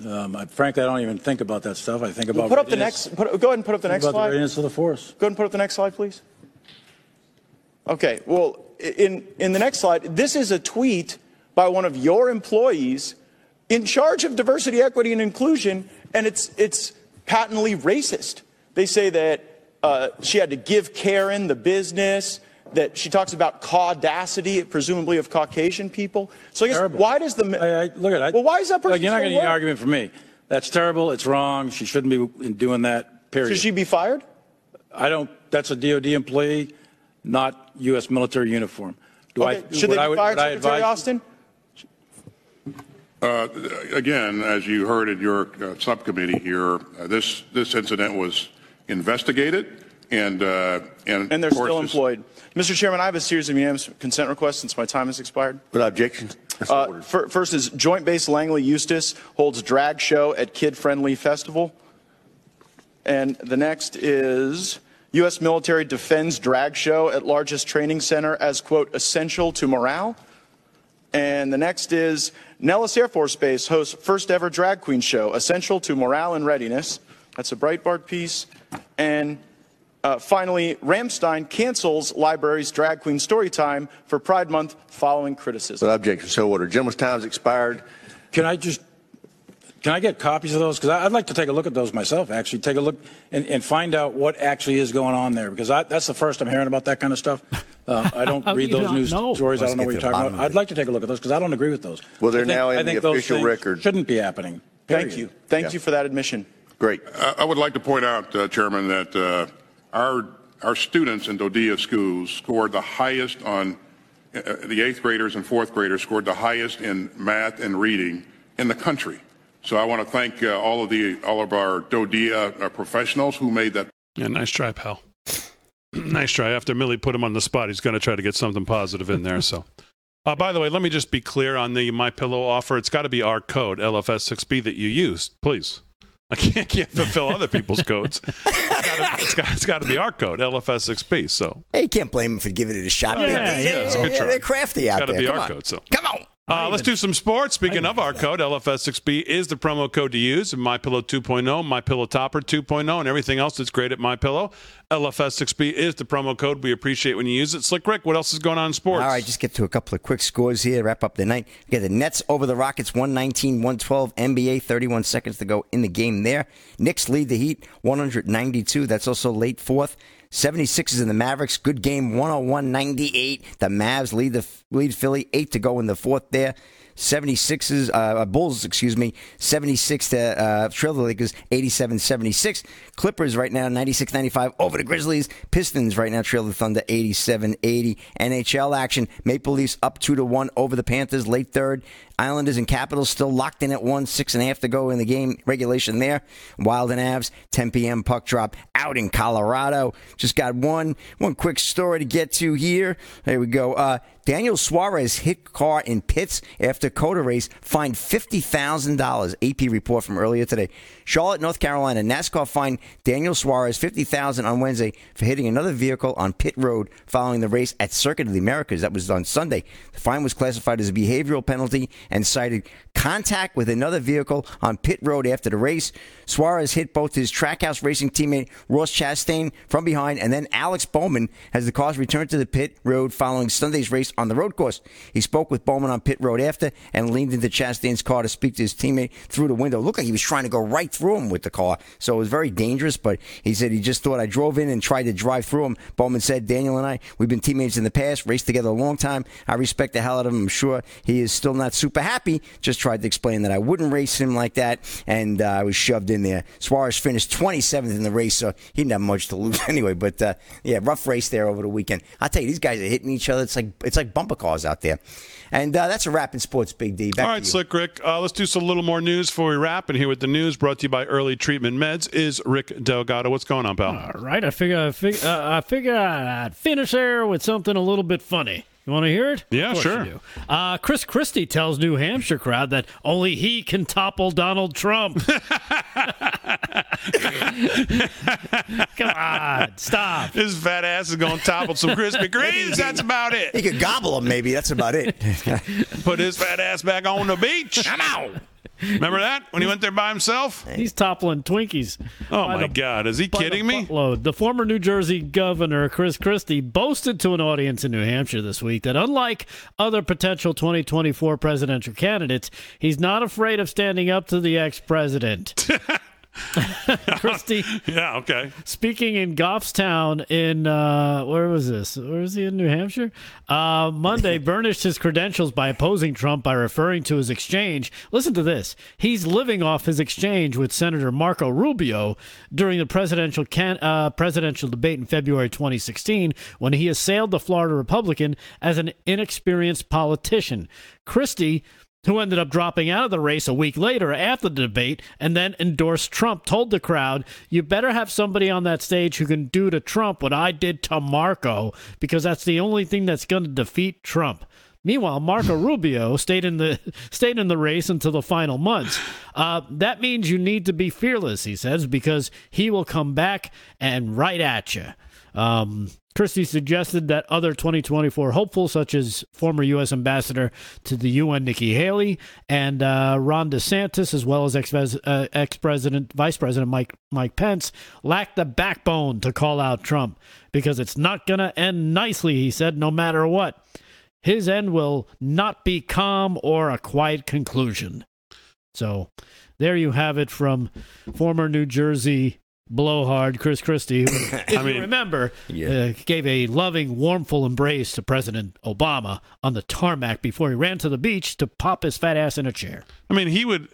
Um, I, frankly, I don't even think about that stuff. I think about Well, put up the next. Put, go ahead and put up the Think next about slide. the readiness of the force. Go ahead and put up the next slide, please. Okay. Well, in in the next slide, this is a tweet by one of your employees in charge of diversity, equity, and inclusion, and it's it's patently racist. They say that uh, she had to give Karen the business. That she talks about caudacity, presumably of Caucasian people. So I guess Terrible. why does the I, I, look at it. well why is that person Look, you're not so getting an argument from me. That's terrible. It's wrong. She shouldn't be doing that. Period. Should she be fired? I don't. That's a DoD employee, not U.S. military uniform. Do Okay, I? should they I, be fired, would Secretary Austin? Uh, again, as you heard in your uh, subcommittee here, uh, this this incident was investigated, and uh, and And they're still this- employed. Mr. Chairman, I have a series of unanimous consent requests since my time has expired. Without objection. Uh, fir- first is Joint Base Langley Eustis holds drag show at Kid Friendly Festival. And the next is U.S. military defends drag show at largest training center as, quote, essential to morale. And the next is Nellis Air Force Base hosts first ever drag queen show, essential to morale and readiness. That's a Breitbart piece. And uh, finally, Ramstein cancels library's drag queen story time for Pride Month following criticism. Without objection. So ordered. Gentleman's time's expired. Can I just? Can I get copies of those? Because I'd like to take a look at those myself. Actually, take a look and, and find out what actually is going on there. Because I, that's the first I'm hearing about that kind of stuff. Uh, I don't *laughs* read you those not news know? stories. I Let's don't know get what to you're the talking bottom about. of I'd like to take a look at those because I don't agree with those. Well, they're I think- now in I the think those official things record. Shouldn't be happening. Thank Period. you. Thank Yeah. you for that admission. Great. Uh, I would like to point out, uh, Chairman, that uh, our our students in DoDEA schools scored the highest on uh, the eighth graders and fourth graders scored the highest in math and reading in the country. So I want to thank uh, all of the all of our DoDEA uh, professionals who made that Yeah, nice try, pal. *clears throat* nice try. After Milley put him on the spot, he's going to try to get something positive in there. So, uh, by the way, let me just be clear on the My Pillow offer. It's got to be our code LFS6B that you used, please. I can't, can't fulfill other people's codes. It's gotta- It's got, it's got to be our code LFS6B. So, Hey, you can't blame them for giving it a shot. Yeah, They- yeah, they- yeah, it's a good they- try. They're crafty out Gotta there. be Come our on. code, so. Come on. Uh, let's do some sports. Speaking of our code, LFS6B is the promo code to use. MyPillow 2.0, MyPillow Topper 2.0, and everything else that's great at MyPillow. LFS6B is the promo code. We appreciate when you use it. Slick Rick, what else is going on in sports? All right, just get to a couple of quick scores here. Wrap up the night. We got the Nets over the Rockets, 119 112. NBA, 31 seconds to go in the game there. Knicks lead the Heat, 192. That's also late fourth. 76ers and the Mavericks. Good game, 101 98. The Mavs lead the lead Philly, eight to go in the fourth there. 76ers, uh, Bulls, excuse me, 76 to uh, trail the Lakers, 87 76. Clippers right now, 96 95 over the Grizzlies. Pistons right now trail the Thunder, 87 80. NHL action, Maple Leafs up 2 to 1 over the Panthers, late third. Islanders and Capitals still locked in at one, six and a half to go in the game regulation there. Wild and Avs, 10 p.m. puck drop out in Colorado. Just got one one quick story to get to here. There we go. Uh, Daniel Suarez hit car in pits after COTA race, fined fifty thousand dollars. AP report from earlier today. Charlotte, North Carolina, NASCAR fined Daniel Suarez fifty thousand on Wednesday for hitting another vehicle on pit road following the race at Circuit of the Americas. That was on Sunday. The fine was classified as a behavioral penalty and cited contact with another vehicle on pit road after the race. Suarez hit both his Trackhouse Racing teammate Ross Chastain from behind, and then Alex Bowman as the cars returned to the pit road following Sunday's race on the road course. He spoke with Bowman on pit road after and leaned into Chastain's car to speak to his teammate through the window. Looked like he was trying to go right through him with the car, so it was very dangerous. But he said he just thought I drove in and tried to drive through him. Bowman said, "Daniel and I, we've been teammates in the past, raced together a long time. I respect the hell out of him. I'm sure he is still not super happy. Just tried to explain that I wouldn't race him like that, and uh, I was shoved in there. Suarez finished 27th in the race, so he didn't have much to lose *laughs* anyway. But uh, yeah, rough race there over the weekend. I tell you, these guys are hitting each other. It's like it's like bumper cars out there. And uh, that's a wrap in sports, Big D. Back All to you. Slick Rick. Uh, let's do some little more news before we wrap. And here with the news brought to you by Early Treatment Meds is Rick Delgado. What's going on, pal? All right, I figure I figure, uh, I figure I'd finish there with something a little bit funny. You want to hear it? Yeah, Of sure. you do. Uh, Chris Christie tells New Hampshire crowd that only he can topple Donald Trump. *laughs* Come on, stop. His fat ass is going to topple some Krispy *laughs* Kremes. That's about it. He could gobble them, maybe. That's about it. Put his fat ass back on the beach. I'm out. Remember that when he went there by himself? He's toppling Twinkies. Oh my the- God! Is he kidding me? buttload. The former New Jersey governor, Chris Christie, boasted to an audience in New Hampshire this week that unlike other potential 2024 presidential candidates, he's not afraid of standing up to the ex *laughs* *laughs* *laughs* Christie. Yeah. Okay. Speaking in Goffstown in uh, where was this? Where was he in New Hampshire? Uh, Monday *laughs* burnished his credentials by opposing Trump by referring to his exchange. Listen to this. He's living off his exchange with Senator Marco Rubio during the presidential can- uh, presidential debate in February 2016 when he assailed the Florida Republican as an inexperienced politician. Christie who ended up dropping out of the race a week later after the debate and then endorsed Trump, told the crowd, You better have somebody on that stage who can do to Trump what I did to Marco, because that's the only thing that's going to defeat Trump. Meanwhile, Marco *laughs* Rubio stayed in the *laughs* stayed in the race until the final months. Uh, that means you need to be fearless, he says, because he will come back and right at you. Um, Christie suggested that other 2024 hopefuls, such as former U.S. Ambassador to the UN Nikki Haley and uh, Ron DeSantis, as well as ex uh, ex-president, Vice President Mike Mike Pence, lack the backbone to call out Trump because it's not going to end nicely. He said, no matter what, his end will not be calm or a quiet conclusion. So, there you have it from former New Jersey blowhard Chris Christie, who, *coughs* if you mean, remember, uh, gave a loving, warmful embrace to President Obama on the tarmac before he ran to the beach to pop his fat ass in a chair. I mean, he would.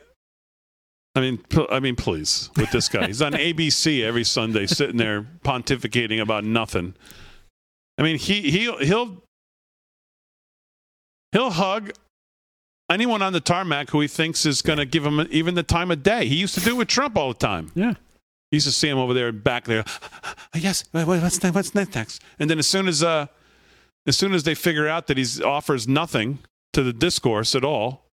I mean, pl- I mean, please, with this guy, he's on ABC every Sunday, sitting there pontificating about nothing. I mean, he he'll he'll he'll hug anyone on the tarmac who he thinks is going to give him even the time of day. He used to do it with Trump all the time. Yeah. He used to see him over there back there. *sighs* yes, what's next? What's next? And then as soon as uh, as soon as they figure out that he offers nothing to the discourse at all,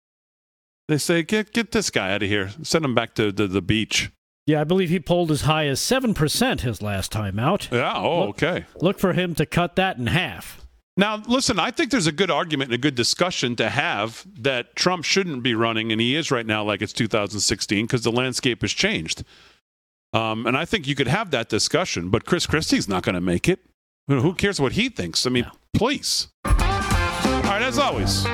they say, "Get get this guy out of here. Send him back to the, the beach." Yeah, I believe he polled as high as 7% his last time out. Yeah. Oh, Look- okay. Look for him to cut that in half. Now, listen, I think there's a good argument and a good discussion to have that Trump shouldn't be running, and he is right now like it's 2016 because the landscape has changed. Um, and I think you could have that discussion, but Chris Christie's not going to make it. Who cares what he thinks? I mean, please. Right, as always,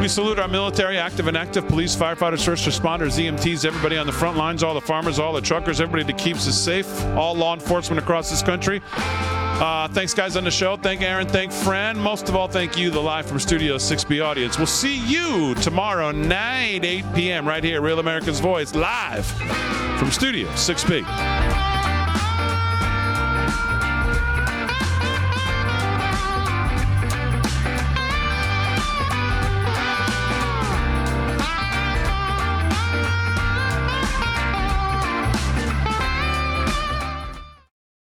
we salute our military, active and active, police, firefighters, first responders, EMTs, everybody on the front lines, all the farmers, all the truckers, everybody that keeps us safe, all law enforcement across this country. Uh, thanks, guys, on the show. Thank Aaron. Thank Fran. Most of all, thank you, the live from Studio 6B audience. We'll see you tomorrow night, 8 p.m., right here, Real America's Voice, live from Studio 6B.